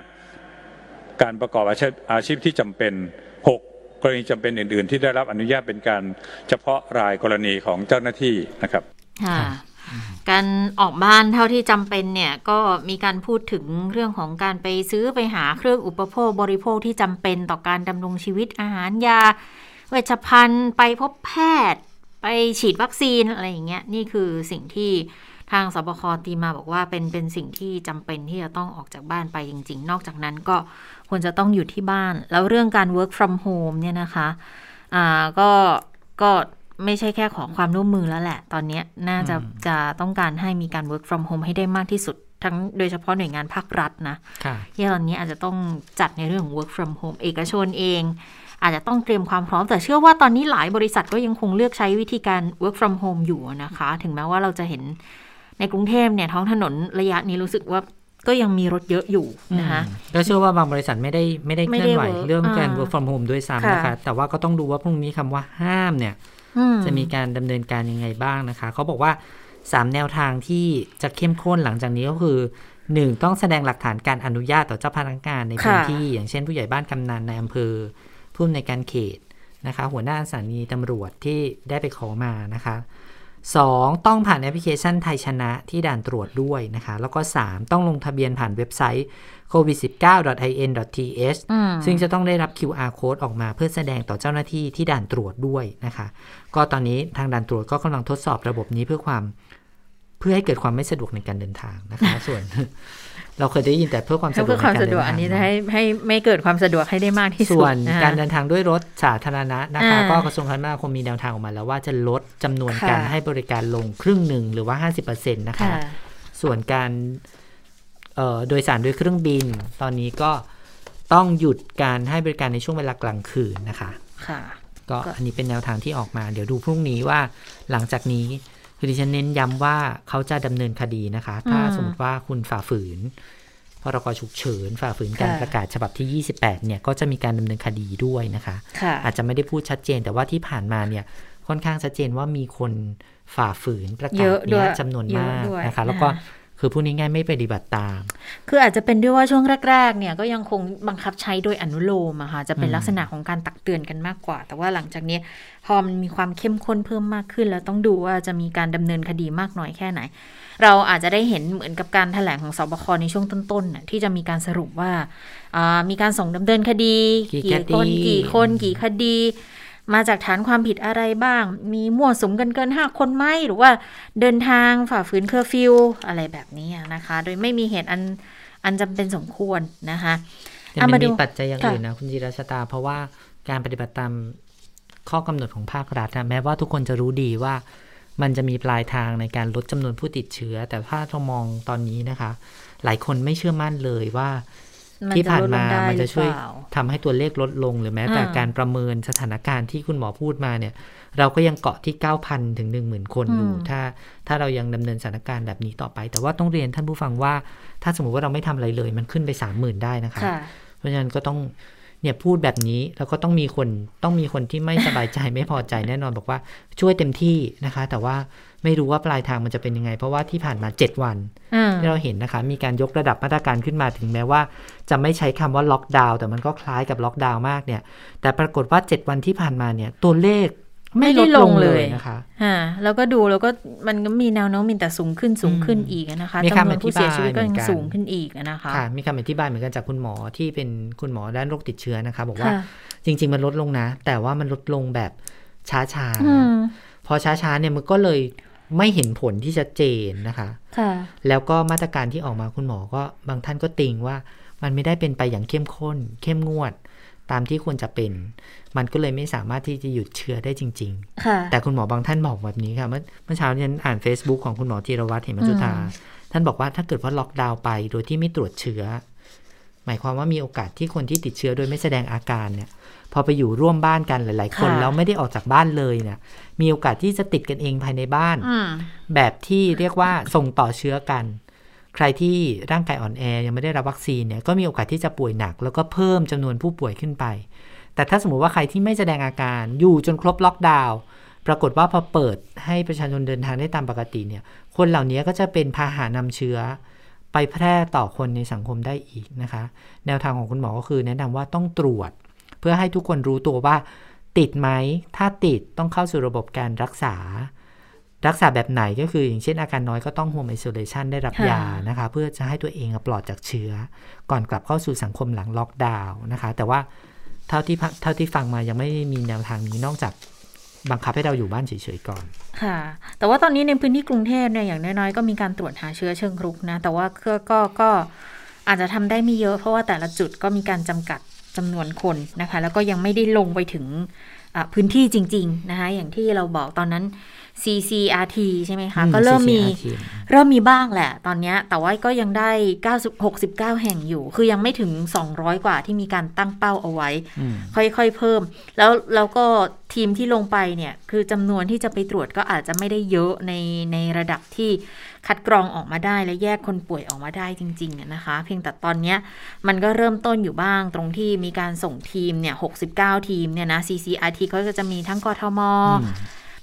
5. การประกอบอาชีพอาชีพที่จำเป็น 6. กรณีจำเป็นอื่น ๆ ที่ได้รับอนุญาตเป็นการเฉพาะรายกรณีของเจ้าหน้าที่นะครับ
ค่ะการออกบ้านเท่าที่จำเป็นเนี่ยก็มีการพูดถึงเรื่องของการไปซื้อไปหาเครื่องอุปโภคบริโภคที่จำเป็นต่อการดำรงชีวิตอาหารยา เวชภัณฑ์ไปพบแพทย์ ไปฉีดวัคซีนอะไรอย่างเงี้ยนี่คือสิ่งที่ทางสบคตีมาบอกว่าเป็นเป็นสิ่งที่จำเป็นที่จะต้องออกจากบ้านไปจริง ๆ นอกจากนั้นก็ควรจะต้องอยู่ที่บ้าน แล้วเรื่องการ work from home เนี่ยนะคะอ่าก็ก็ไม่ใช่แค่ขอความร่วมมือแล้วแหละ ตอนนี้น่าจะจะต้องการให้มีการ work from home ให้ได้มากที่สุดทั้งโดยเฉพาะหน่วยงานภาครัฐนะที่ตอนนี้อาจจะต้องจัดในเรื่องของ work from home เอกชนเอง อาจจะต้องเตรียมความพร้อม แต่เชื่อว่าตอนนี้หลายบริษัทก็ยังคงเลือกใช้วิธีการ work from home อยู่นะคะ ถึงแม้ว่าเราจะเห็นในกรุงเทพเนี่ยท้องถนนระยะนี้รู้สึกว่าก็ยังมีรถเยอะอยู่นะคะ
ก็เชื่อว่าบางบริษัทไม่ได้ไม่ได้เค
ไม่
ลื่
ได้
อนไหว
work
เรื่องการ
อ่า
work from home ด้วยซ้ำ
ค่ะ
นะคะ แต่ว่าก็ต้องดูว่าพรุ่งนี้คำว่าห้ามเนี่ย
อื
จะมีการดำเนินการยังไงบ้างนะคะ เขาบอกว่า 3 แนวทางที่จะเข้มข้นหลังจากนี้ก็คือ 1. ต้องแสดงหลักฐานการอนุญาตต่อเจ้าพนักงานในพื้นที่ อย่างเช่นผู้ใหญ่บ้านกำนันในอำเภอ ผู้อำนวยการเขตนะคะ หัวหน้าสถานีตำรวจที่ได้ไปขอมานะคะ 2. ต้องผ่านแอปพลิเคชันไทยชนะที่ด่านตรวจด้วยนะคะ แล้วก็ 3. ต้องลงทะเบียนผ่านเว็บไซต์ covid19.in.th
อืม
ซึ่งจะต้องได้รับ QR code ออกมาเพื่อแสดงต่อเจ้าหน้าที่ที่ด่านตรวจด้วยนะคะ ก็ตอนนี้ทางด่านตรวจก็กำลังทดสอบระบบนี้เพื่อความ เพื่อให้เกิดความไม่สะดวกในการเดินทางนะคะ ส่วน เราเคยได้ยินแต่เพื่อความสะดวก
เพื่อความ
ในกร
สะดวก
เดิทาง
อันนี้จะให้ให้ไม่เกิดความสะดวกให้ได้มากที่สุด
ส่วน
นะคะ
การเดินทางด้วยรถสาธารณะนะคะ
อ่า
ก็กระทรวงคมนาคมมีแนวทางออกมาแล้วว่าจะลดจำนวน
ค่ะ
การให้บริการลงครึ่งหนึ่งหรือว่า50%นะคะ
ค่ะ
ส่วนการเอ่อโดยสารด้วยเครื่องบิน ตอนนี้ก็ต้องหยุดการให้บริการในช่วงเวลากลางคืนนะคะ
ค่ะ
ก็
ก็
อันนี้เป็นแนวทางที่ออกมา เดี๋ยวดูพรุ่งนี้ว่าหลังจากนี้ คือดิฉันเน้นย้ำว่าเขาจะดำเนินคดีนะคะ ถ้า
อืม
สมมติว่าคุณฝ่าฝืนพรกฉุกเฉินฝ่าฝืนการ
ค่ะ
ประกาศฉบับที่ 28 เนี่ย ก็จะมีการดำเนินคดีด้วยนะคะ
ค่ะ
อาจจะไม่ได้พูดชัดเจนแต่ว่าที่ผ่านมาเนี่ยค่อนข้างชัดเจนว่ามีคนฝ่าฝืนประกา
เย
ศ
อะด้ว
เนี้
ย
ยจำนวน
เยอะ
มาก
ด้วย
นะคะ แล้วก็
นะ คื
อพูดง่ายๆไม่ปฏิบัติตาม
คืออาจจะเป็นด้วยว่าช่วงแรกๆเนี่ยก็ยังคงบังคับใช้โดยอนุโลมอะค่ะจะเป็นลักษณะของการตักเตือนกันมากกว่า แต่ว่าหลังจากนี้พอมันมีความเข้มข้นเพิ่มมากขึ้น แล้วต้องดูว่าจะมีการดำเนินคดีมากน้อยแค่ไหน เราอาจจะได้เห็นเหมือนกับการแถลงของสบคในช่วงต้นๆน่ะที่จะมีการสรุปว่าอ่ามีการส่งดำเนินคดี
กี่
คนกี่คนกี่คดี มาจากฐานความผิดอะไรบ้าง มีมั่วสุมกันเกินห้าคนไหมหรือว่าเดินทางฝ่าฝืนเคอร์ฟิวอะไรแบบนี้นะคะ โดยไม่มีเหตุอันอันจำเป็นสมควรนะคะ
แต่
เอา
มั
มานดู
มีปัจจัยอย่าง
ค่ะ
อื่นนะคุณจิรชตา เพราะว่าการปฏิบัติตามข้อกำหนดของภาครัฐนะแม้ว่าทุกคนจะรู้ดีว่ามันจะมีปลายทางในการลดจำนวนผู้ติดเชื้อ แต่ถ้าเรามองตอนนี้นะคะ หลายคนไม่เชื่อมั่นเลยว่า
มัน
ที่
จะ
ผ่าน
ลดล
มาง
ได้
มัน
หรื
จะ
อ
ช่วย
เปล่า
ทำให้ตัวเลขลดลงหรือแม้แต่
อ่า
การประเมินสถานการณ์ที่คุณหมอพูดมาเนี่ย เราก็ยังเกาะที่ 9,000 ถึง 10,000 คนอยู่
อืม
ถ้าถ้าเรายังดำเนินสถานการณ์แบบนี้ต่อไป แต่ว่าต้องเรียนท่านผู้ฟังว่า ถ้าสมมติว่าเราไม่ทำอะไรเลย มันขึ้นไป 30,000 ได้นะคะ
ค่ะ
เพราะฉะนั้นก็ต้องเนี่ยพูดแบบนี้แล้วก็ต้องมีคนต้องมีคนที่ไม่สบายใจไม่พอใจแน่นอนบอกว่าช่วยเต็มที่นะคะ แต่ว่า ไม่รู้ว่าปลายทางมันจะเป็นยังไง เพราะว่าที่ผ่านมา 7 วัน
อืม
ที่เราเห็นนะคะ มีการยกระดับมาตรการขึ้นมาถึงแม้ว่า จะไม่ใช้คำว่าล็อกดาวน์แต่มันก็คล้ายกับล็อกดาวน์มากเนี่ย แต่ปรากฏว่า 7 วันที่ผ่านมาเนี่ย ตัวเลขไม่ลดลงเลยนะคะ
อ่าแล้วก็ดูแล้วก็มันก็มีแนวโน้มมีแต่สูงขึ้นสูงขึ้นอีกนะคะ
มี
จำ
คำ
นวนผู้เสียชีวิตก็
อธิ
ยัง
บายเหมือนกัน
สูงขึ้นอีกนะคะ
ค่ะมีคำอธิบายเหมือนกันจากคุณหมอที่เป็นคุณหมอด้านโรคติดเชื้อนะคะ บอกว่า
ค่ะ
จริง ๆ มันลดลงนะ แต่ว่ามันลดลงแบบช้า
อืม
ๆพอช้าๆเนี่ยมันก็เลย ไม่เห็นผลที่ชัดเจนนะคะ
ค่ะ
แล้วก็มาตรการที่ออกมาคุณหมอก็บางท่านก็ติงว่ามันไม่ได้เป็นไปอย่างเข้มข้น เข้มงวด ตามที่ควรจะเป็น มันก็เลยไม่สามารถที่จะหยุดเชื้อได้จริง
ค่ะ
ๆแต่คุณหมอบางท่านบอกแบบนี้ค่ะ เมื่อเมื่อเช้านี้ฉันอ่าน Facebook ของคุณหมอธีรวัตรเหมจุธา
อืม
ท่านบอกว่าถ้าเกิดว่าล็อกดาวน์ไปโดยที่ไม่ตรวจเชื้อ หมายความว่ามีโอกาสที่คนที่ติดเชื้อโดยไม่แสดงอาการเนี่ย พอไปอยู่ร่วมบ้านกันหลาย ๆ คน
ค่ะ
แล้วไม่ได้ออกจากบ้านเลยเนี่ยมีโอกาสที่จะติดกันเองภายในบ้าน
อืม
แบบที่เรียกว่าส่งต่อเชื้อกัน ใครที่ร่างกายอ่อนแอยังไม่ได้รับวัคซีนเนี่ยก็มีโอกาสที่จะป่วยหนัก แล้วก็เพิ่มจำนวนผู้ป่วยขึ้นไป แต่ถ้าสมมติว่าใครที่ไม่แสดงอาการอยู่จนครบล็อกดาวน์ปรากฏว่าพอเปิดให้ประชาชนเดินทางได้ตามปกติเนี่ย คนเหล่านี้ก็จะเป็นพาหะนำเชื้อ ไปแพร่ต่อคนในสังคมได้อีกนะคะ แนวทางของคุณหมอก็คือแนะนำว่าต้องตรวจ เพื่อให้ทุกคนรู้ตัวว่า ติดไหม ถ้าติดต้องเข้าสู่ระบบการรักษา รักษาแบบไหนก็คืออย่างเช่นอาการน้อยก็ต้อง home isolation ได้รับ
ค่ะ
ยานะคะ เพื่อจะให้ตัวเองอะปลอดจากเชื้อ ก่อนกลับเข้าสู่สังคมหลังล็อกดาวน์นะคะ แต่ว่าเท่าที่พะเท่าที่ฟังมายังไม่มีแนวทางนี้นอกจากบังคับให้เราอยู่บ้านเฉยๆก่อน
ค่ะ แต่ว่าตอนนี้ในพื้นที่กรุงเทพเนี่ยอย่างน้อยๆ ก็มีการตรวจหาเชื้อเชิงรุกนะ แต่ว่าก็ก็ก็อาจจะทำได้ไม่เยอะ เพราะว่าแต่ละจุดก็มีการจำกัด จำนวนคนนะคะ แล้วก็ยังไม่ได้ลงไปถึงอะพื้นที่จริง ๆ นะคะ อย่างที่เราบอกตอนนั้น CCRT ใช่ไหมคะ
อืม
ก็เริ่มมี
CCRT
เริ่มมีบ้างแหละ ตอนเนี้ยแต่ว่าก็ยังได้90 69 แห่งอยู่ คือยังไม่ถึง 200 กว่าที่มีการตั้งเป้าเอาไว้
อืม
ค่อยๆ เพิ่ม แล้วแล้วก็ทีมที่ลงไปเนี่ย คือจำนวนที่จะไปตรวจก็อาจจะไม่ได้เยอะในในระดับที่ คัดกรองออกมาได้และแยกคนป่วยออกมาได้จริงๆอะนะคะ เพียงแต่ตอนเนี้ยมันก็เริ่มต้นอยู่บ้างตรงที่มีการส่งทีมเนี่ย 69 ทีมเนี่ยนะ CCRT เขาก็จะมีทั้งกทม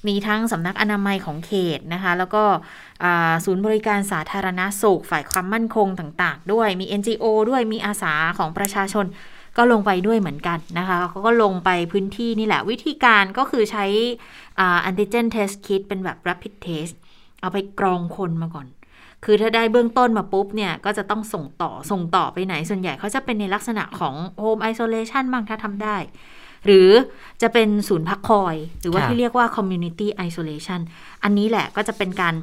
มีทั้งสำนักอนามัยของเขตนะคะ แล้วก็อ่าศูนย์บริการสาธารณสุขฝ่ายความมั่นคงต่างๆ ด้วยมี NGO ด้วยมีอาสาของประชาชนก็ลงไปด้วยเหมือนกันนะคะเขาก็ลงไปพื้นที่นี่แหละ วิธีการก็คือใช้อ่า antigen test kit เป็นแบบ rapid test เอาไปกรองคนมาก่อน คือถ้าได้เบื้องต้นมาปุ๊บเนี่ย ก็จะต้องส่งต่อส่งต่อไปไหน ส่วนใหญ่เขาจะเป็นในลักษณะของ home isolation บ้างถ้าทำได้ หรือจะเป็นศูนย์พักคอย หรือว่า
ครับ
ที่เรียกว่า community isolation อันนี้แหละก็จะเป็นการ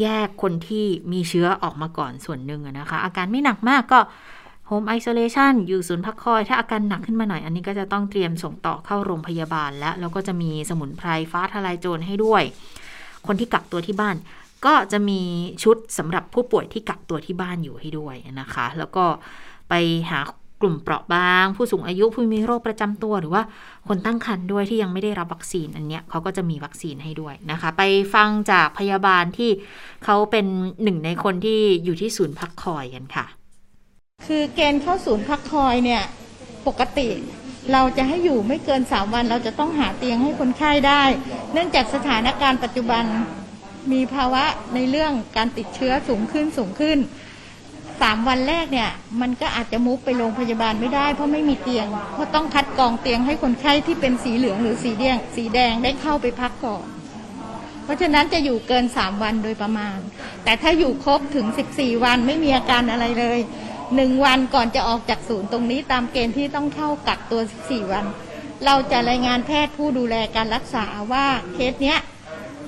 แยกคนที่มีเชื้อออกมาก่อนส่วนหนึ่งอะนะคะ อาการไม่หนักมากก็ home isolation อยู่ศูนย์พักคอย ถ้าอาการหนักขึ้นมาหน่อย อันนี้ก็จะต้องเตรียมส่งต่อเข้าโรงพยาบาลแล้ว แล้วก็จะมีสมุนไพรฟ้าทลายโจรให้ด้วย คนที่กักตัวที่บ้าน ก็จะมีชุดสำหรับผู้ป่วยที่กักตัวที่บ้านอยู่ให้ด้วยนะคะ แล้วก็ไปหากลุ่มเปราะบาง ผู้สูงอายุผู้มีโรคประจำตัวหรือว่าคนตั้งครรภ์ด้วยที่ยังไม่ได้รับวัคซีนอันเนี้ยเขาก็จะมีวัคซีนให้ด้วยนะคะ ไปฟังจากพยาบาลที่เขาเป็นหนึ่งในคนที่อยู่ที่ศูนย์พักคอยกันค่ะ
คือเกณฑ์เข้าศูนย์พักคอยเนี่ยปกติเราจะให้อยู่ไม่เกิน 3 วัน เราจะต้องหาเตียงให้คนไข้ได้ เนื่องจากสถานการณ์ปัจจุบัน มีภาวะในเรื่องการติดเชื้อสูงขึ้นสูงขึ้น3วันแรกเนี่ย มันก็อาจจะมุกไปโรงพยาบาลไม่ได้ เพราะไม่มีเตียง เพราะต้องคัดกรองเตียงให้คนไข้ที่เป็นสีเหลืองหรือสีแดง สีแดงได้เข้าไปพักก่อน เพราะฉะนั้นจะอยู่เกิน3วันโดยประมาณ แต่ถ้าอยู่ครบถึง14วันไม่มีอาการอะไรเลยหนึ่งวันก่อนจะออกจากศูนย์ตรงนี้ตามเกณฑ์ที่ต้องเข้ากักตัว14วัน เราจะรายงานแพทย์ผู้ดูแลการรักษาว่าเคสเนี้ย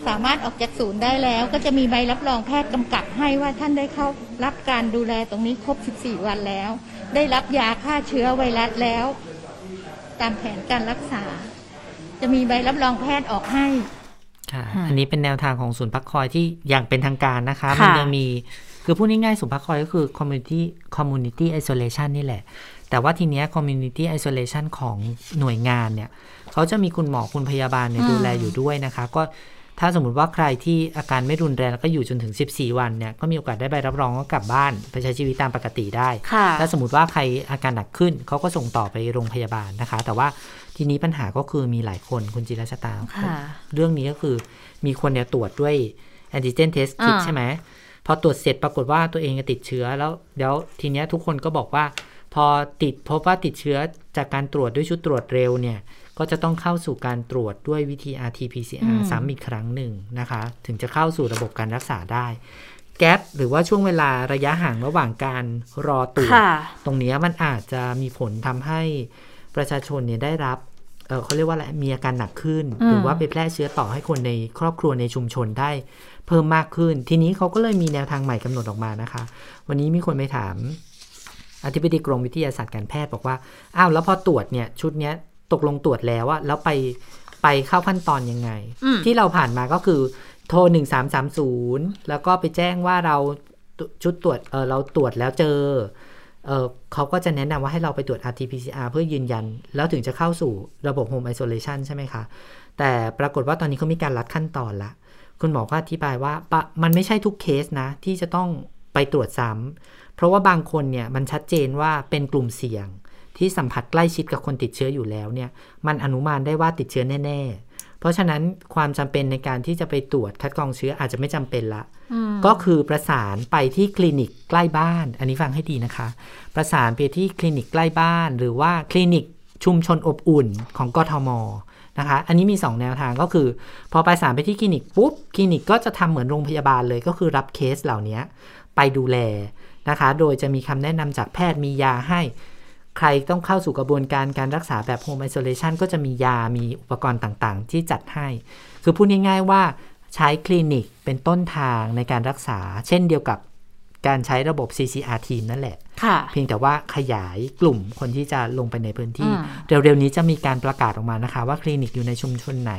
สามารถออกจากศูนย์ได้แล้ว ก็จะมีใบรับรองแพทย์กำกับให้ว่าท่านได้เข้ารับการดูแลตรงนี้ครบ 14 วันแล้ว ได้รับยาฆ่าเชื้อไวรัสแล้ว ตามแผนการรักษา จะมีใบรับรองแพทย์ออกให้
ค่ะ
ค่ะ
อันนี้เป็นแนวทางของศูนย์พักคอยที่อย่างเป็นทางการนะคะ
ค่ะ
มันยังมีคือพูดง่ายๆศูนย์พักคอยก็คือ community community isolation นี่แหละ แต่ว่าทีเนี้ย community isolation ของหน่วยงานเนี่ย เขาจะมีคุณหมอคุณพยาบาลเนี่ย
อืม
ดูแลอยู่ด้วยนะคะ ก็ ถ้าสมมติว่าใครที่อาการไม่รุนแรงแล้วก็อยู่จนถึง 14 วันเนี่ยก็มีโอกาสได้ใบรับรองก็กลับบ้านไปใช้ชีวิตตามปกติได้
ค่ะ
ถ้าสมมติว่าใครอาการหนักขึ้นเขาก็ส่งต่อไปโรงพยาบาลนะคะ แต่ว่าทีนี้ปัญหาก็คือมีหลายคนคุณจิรชตา
ค่ะ
เรื่องนี้ก็คือมีคนเนี่ยตรวจด้วยแอนติเจนเทสคิด
อ่า
ใช่ไหมพอตรวจเสร็จปรากฏว่าตัวเองติดเชื้อแล้วเดี๋ยวทีเนี้ยทุกคนก็บอกว่า พอติดพบว่าติดเชื้อจากการตรวจด้วยชุดตรวจเร็วเนี่ย ก็จะต้องเข้าสู่การตรวจด้วยวิธี RT-PCR ซ้ำอีกครั้งหนึ่งนะคะ ถึงจะเข้าสู่ระบบการรักษาได้ แกลหรือว่าช่วงเวลาระยะห่างระหว่างการรอตรวจ
ค่ะ
ตรงเนี้ยมันอาจจะมีผลทำให้ประชาชนเนี่ยได้รับเออเขาเรียกว่าอะไรมีอาการหนักขึ้น
อืม
หรือว่าไปแพร่เชื้อต่อให้คนในครอบครัวในชุมชนได้เพิ่มมากขึ้น ทีนี้เขาก็เลยมีแนวทางใหม่กำหนดออกมานะคะ วันนี้มีคนไปถามอธิบดีกรมวิทยาศาสตร์การแพทย์บอกว่า อ้าวแล้วพอตรวจเนี่ยชุดเนี้ย ตกลงตรวจแล้วอะแล้วไปไปเข้าขั้นตอนยังไง
อืม
ที่เราผ่านมาก็คือ โทรหนึ่งสามสามศูนย์แล้วก็ไปแจ้งว่าเราชุดตรวจเออเราตรวจแล้วเจอเออเขาก็จะแนะนำว่าให้เราไปตรวจ RT-PCR เพื่อยืนยัน แล้วถึงจะเข้าสู่ระบบ Home Isolation ใช่ไหมคะ แต่ปรากฏว่าตอนนี้เขามีการลัดขั้นตอนละ คุณหมอก็อธิบายว่าปะมันไม่ใช่ทุกเคสนะ ที่จะต้องไปตรวจซ้ำเพราะว่าบางคนเนี่ยมันชัดเจนว่าเป็นกลุ่มเสี่ยง ที่สัมผัสใกล้ชิดกับคนติดเชื้ออยู่แล้วเนี่ยมันอนุมานได้ว่าติดเชื้อแน่ ๆ เพราะฉะนั้นความจำเป็นในการที่จะไปตรวจคัดกรองเชื้ออาจจะไม่จำเป็นละ
อืม
ก็คือประสานไปที่คลินิกใกล้บ้าน อันนี้ฟังให้ดีนะคะ ประสานไปที่คลินิกใกล้บ้าน หรือว่าคลินิกชุมชนอบอุ่นของกทมนะคะ อันนี้มี 2 แนวทางก็คือ พอประสานไปที่คลินิกปุ๊บคลินิกก็จะทำเหมือนโรงพยาบาลเลยก็คือรับเคสเหล่านี้ไปดูแลนะคะ โดยจะมีคำแนะนำจากแพทย์มียาให้ ใครต้องเข้าสู่กระบวนการการรักษาแบบ Home Isolation ก็จะมียา มีอุปกรณ์ต่างๆ ที่จัดให้ คือพูดง่ายๆว่าใช้คลินิกเป็นต้นทางในการรักษา เช่นเดียวกับการใช้ระบบ CCR team นั่นแหละ
ค่ะ
เพียงแต่ว่าขยายกลุ่มคนที่จะลงไปในพื้นที่
อืม
เร็วๆนี้จะมีการประกาศออกมานะคะ ว่าคลินิกอยู่ในชุมชนไหน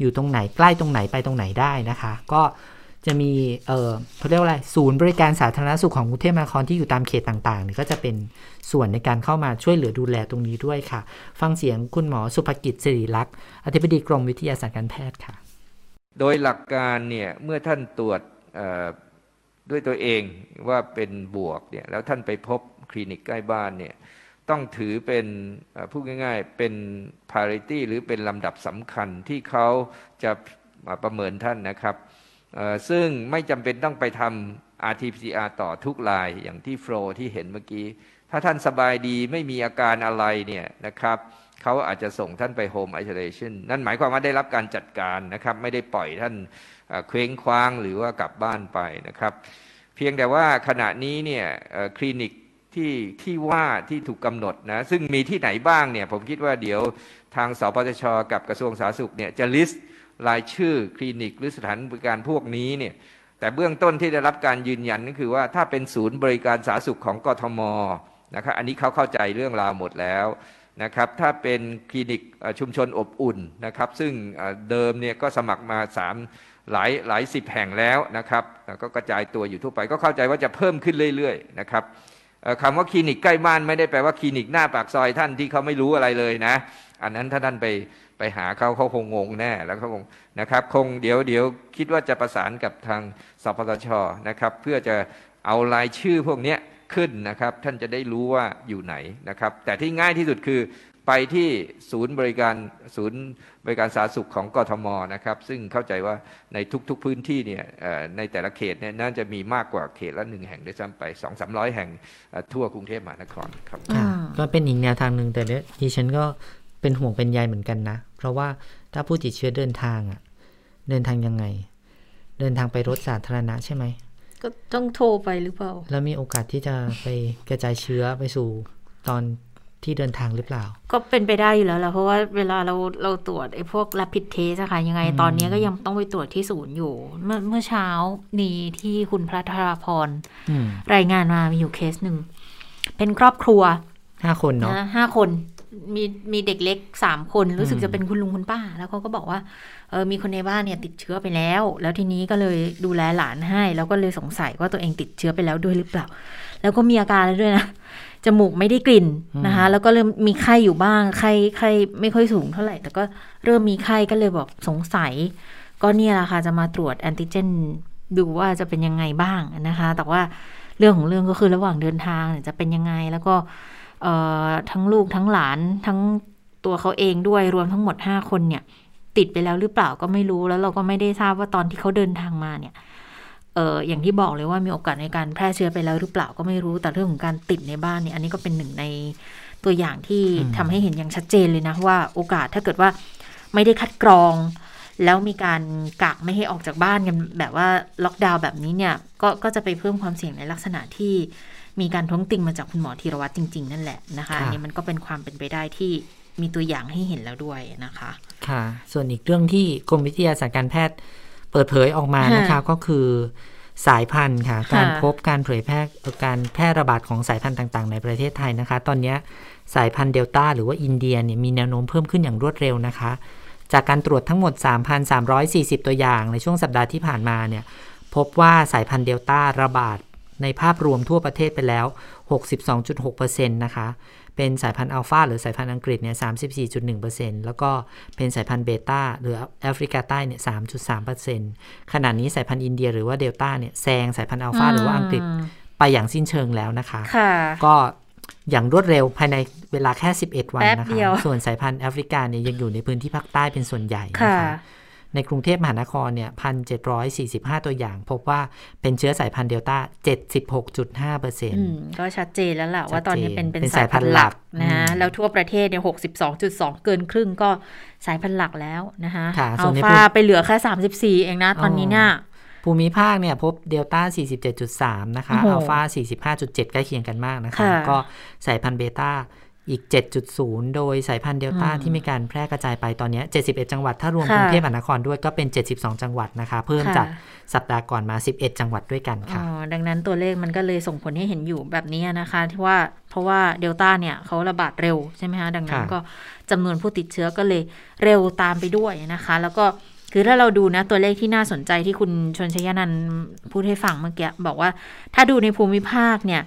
อยู่ตรงไหนใกล้ตรงไหนไปตรงไหนได้นะคะ ก็ จะมีเออเขาเรียกว่าอะไรศูนย์บริการสาธารณสุขของกรุงเทพมหานครที่อยู่ตามเขตต่างๆเนี่ยก็จะเป็นส่วนในการเข้ามาช่วยเหลือดูแลตรงนี้ด้วยค่ะ ฟังเสียงคุณหมอสุภกิจสิริลักษ์อธิบดีกรมวิทยาศาสตร์การแพทย์ค่ะ
โดยหลักการเนี่ยเมื่อท่านตรวจเอ่อด้วยตัวเองว่าเป็นบวกเนี่ยแล้วท่านไปพบคลินิกใกล้บ้านเนี่ยต้องถือเป็นพูดง่าย ๆ เป็น priority หรือเป็นลำดับสำคัญที่เขาจะมาประเมินท่านนะครับ ซึ่งไม่จำเป็นต้องไปทำ RT-PCR ต่อทุกรายอย่างที่โฟลที่เห็นเมื่อกี้ ถ้าท่านสบายดีไม่มีอาการอะไรเนี่ยนะครับเขาอาจจะส่งท่านไป Home Isolation นั่นหมายความว่าได้รับการจัดการนะครับ ไม่ได้ปล่อยท่านเคว้งคว้างหรือว่ากลับบ้านไปนะครับ เพียงแต่ว่าขณะนี้เนี่ยคลินิกที่ที่ว่าที่ถูกกำหนดนะซึ่งมีที่ไหนบ้างเนี่ยผมคิดว่าเดี๋ยวทางสปชชกับกระทรวงสาธารณสุขเนี่ยจะลิสต์ รายชื่อคลินิกหรือสถานบริการพวกนี้เนี่ยแต่เบื้องต้นที่ได้รับการยืนยันก็คือว่าถ้าเป็นศูนย์บริการสาธารณสุขของกทมนะครับอันนี้เขาเข้าใจเรื่องราวหมดแล้วนะครับถ้าเป็นคลินิกชุมชนอบอุ่นนะครับ ซึ่งเดิมเนี่ยก็สมัครมาสามหลายหลายสิบแห่งแล้วนะครับ ก็กระจายตัวอยู่ทั่วไปก็เข้าใจว่าจะเพิ่มขึ้นเรื่อยๆนะครับ คำว่าคลินิกใกล้บ้านไม่ได้แปลว่าคลินิกหน้าปากซอยท่านที่เขาไม่รู้อะไรเลยนะ อันนั้นถ้าท่านไปไปหาเขาเขาคงงงแน่แล้วเขาคงนะครับคงเดี๋ยวเดี๋ยวคิดว่าจะประสานกับทางสปสชนะครับเพื่อจะเอารายชื่อพวกนี้ขึ้นนะครับ ท่านจะได้รู้ว่าอยู่ไหนนะครับ แต่ที่ง่ายที่สุดคือ ไปที่ศูนย์บริการศูนย์บริการสาธารณสุขของกทมนะครับ ซึ่งเข้าใจว่าในทุกๆพื้นที่เนี่ยเอ่อในแต่ละเขตเนี่ยน่าจะมีมากกว่าเขตละหนึ่งแห่งด้วยซ้ำไปสองสามร้อยแห่งเอ่อทั่วกรุงเทพมหานครครับ
ค่ะ
อืม
ก็เป็นอีกแนวทางหนึ่งแต่เนี่ยดิฉันก็เป็นห่วงเป็นใยเหมือนกันนะ เพราะว่าถ้าผู้ติดเชื้อเดินทางอะเดินทางยังไง เดินทางไปรถสาธารณะใช่ไหม
ก็ต้องโทรไปหรือเปล่า
แล้วมีโอกาสที่จะไปกระจายเชื้อไปสู่ตอน ที่เดินทางหรือเปล่า
ก็เป็นไปได้อยู่แล้วแหละเพราะว่าเวลาเราเราตรวจไอ้พวก rapid test อะค่ะยังไงตอนนี้ก็ยังต้องไปตรวจที่ศูนย์อยู่ เมื่อเมื่อเช้านี้ที่คุณพระธราพร
อืม
รายงานมามีอยู่เคสหนึ่ง เป็นครอบครัว
ห้าคนเนาะ
นะห้าคนมีมีเด็กเล็กสามคนรู้สึก
อืม
จะเป็นคุณลุงคุณป้า แล้วเขาก็บอกว่าเออมีคนในบ้านเนี่ยติดเชื้อไปแล้ว แล้วทีนี้ก็เลยดูแลหลานให้ แล้วก็เลยสงสัยว่าตัวเองติดเชื้อไปแล้วด้วยหรือเปล่า แล้วก็มีอาการด้วยนะ จมูกไม่ได้กลิ่นนะคะ แล้วก็เริ่มมีไข้อยู่บ้าง ไข้ไข้ไม่ค่อยสูงเท่าไหร่ แต่ก็เริ่มมีไข้ก็เลยบอกสงสัย ก็เนี่ยแหละค่ะจะมาตรวจแอนติเจนดูว่าจะเป็นยังไงบ้างนะคะ แต่ว่าเรื่องของเรื่องก็คือระหว่างเดินทางเนี่ยจะเป็นยังไง แล้วก็เอ่อทั้งลูกทั้งหลานทั้งตัวเขาเองด้วยรวมทั้งหมดห้าคนเนี่ย ติดไปแล้วหรือเปล่าก็ไม่รู้แล้วเราก็ไม่ได้ทราบว่าตอนที่เขาเดินทางมาเนี่ยเอออย่างที่บอกเลยว่ามีโอกาสในการแพร่เชื้อไปแล้วหรือเปล่าก็ไม่รู้ แต่เรื่องของการติดในบ้านเนี่ยอันนี้ก็เป็นหนึ่งในตัวอย่างที่
อืม
ทำให้เห็นอย่างชัดเจนเลยนะว่าโอกาสถ้าเกิดว่าไม่ได้คัดกรอง แล้วมีการกักไม่ให้ออกจากบ้านกันแบบว่าล็อกดาวน์แบบนี้เนี่ยก็ก็จะไปเพิ่มความเสี่ยงในลักษณะที่มีการท้วงติงมาจากคุณหมอธีรวัตรจริง ๆ นั่นแหละนะคะอันนี้มันก็เป็นความเป็นไปได้ที่มีตัวอย่างให้เห็นแล้วด้วยนะคะ
ค่ะ ส่วนอีกเรื่องที่กรมวิทยาศาสตร์การแพทย์ เปิดเผยออกมานะคะก็คือสายพันธุ์ค่ะ การพบการเผยแพร่การแพร่ระบาดของสายพันธุ์ต่าง ๆ ในประเทศไทยนะคะ ตอนนี้สายพันธุ์เดลต้าหรือว่าอินเดียเนี่ยมีแนวโน้มเพิ่มขึ้นอย่างรวดเร็วนะคะ จากการตรวจทั้งหมด 3,340 ตัวอย่างในช่วงสัปดาห์ที่ผ่านมาเนี่ยพบว่าสายพันธุ์เดลต้าระบาดในภาพรวมทั่วประเทศไปแล้ว 62.6%นะคะ เป็นสายพันธุ์อัลฟาหรือสายพันธุ์อังกฤษเนี่ย34.1%แล้วก็เป็นสายพันธุ์เบต้าหรือแอฟริกาใต้เนี่ย3.3%ขณะนี้สายพันธุ์อินเดียหรือว่าเดลต้าเนี่ยแซงสายพันธุ์อัลฟาหรือว่าอังกฤษไปอย่างสิ้นเชิงแล้วนะคะ
ค่ะ
ก็อย่างรวดเร็วภายในเวลาแค่ 11 วัน
แป๊บ
นะ
เดี
คะ
ยว
ส่วนสายพันธุ์แอฟริกาเนี่ยยังอยู่ในพื้นที่ภาคใต้เป็นส่วนใหญ่นะ
ค่ะ
คะ ในกรุงเทพมหานครเนี่ย1,745ตัวอย่าง พบว่าเป็นเชื้อสายพันธุ์เดลต้า76.5เปอร์เซ็น
อื
ต์
มก็ชัดเจนแล้วล่ะว่า
ชัดเจน
ตอนนี้เป็นเป็น
เป็น
สายพันธุ์หลัก
สายพันธุ์หลัก
นะฮะ
อืม
แล้วทั่วประเทศเนี่ยหกสิบสองจุดสองเกินครึ่งก็สายพันธุ์หลักแล้วนะคะ
ค่ะส่
อั
วน
ล
ใน
ฟาไปเหลือแค่สามสิบสี่เองนะตอนนี้เนี่ย
ภูมิภาคเนี่ยพบเดลต้า 47.3 นะคะ
โอ้โห
อัลฟา45.7 ใกล้เคียงกันมากนะคะ
ค่ะ
ก็สายพันธุ์เบต้า อีก 7.0 โดยสายพันธุ์เดลต้า
อืม
ที่มีการแพร่กระจายไปตอนเนี้ย71 จังหวัด ถ้ารวม
ค่ะ
กรุงเทพมหานครด้วยก็เป็น 72 จังหวัดนะคะ เพิ่ม
ค่ะ
จากสัปดาห์ก่อนมา 11 จังหวัดด้วยกัน
อ๋
ค่ะ
อดังนั้นตัวเลขมันก็เลยส่งผลให้เห็นอยู่แบบนี้นะคะที่ว่าเพราะว่าเดลต้าเนี่ยเขาระบาดเร็วใช่ไหมคะดังนั้น
ค่ะ
ก็จำนวนผู้ติดเชื้อก็เลยเร็วตามไปด้วยนะคะ แล้วก็คือถ้าเราดูนะตัวเลขที่น่าสนใจที่คุณชนชยานันท์พูดให้ฟังเมื่อกี้บอกว่า ถ้าดูในภูมิภาคเนี่ย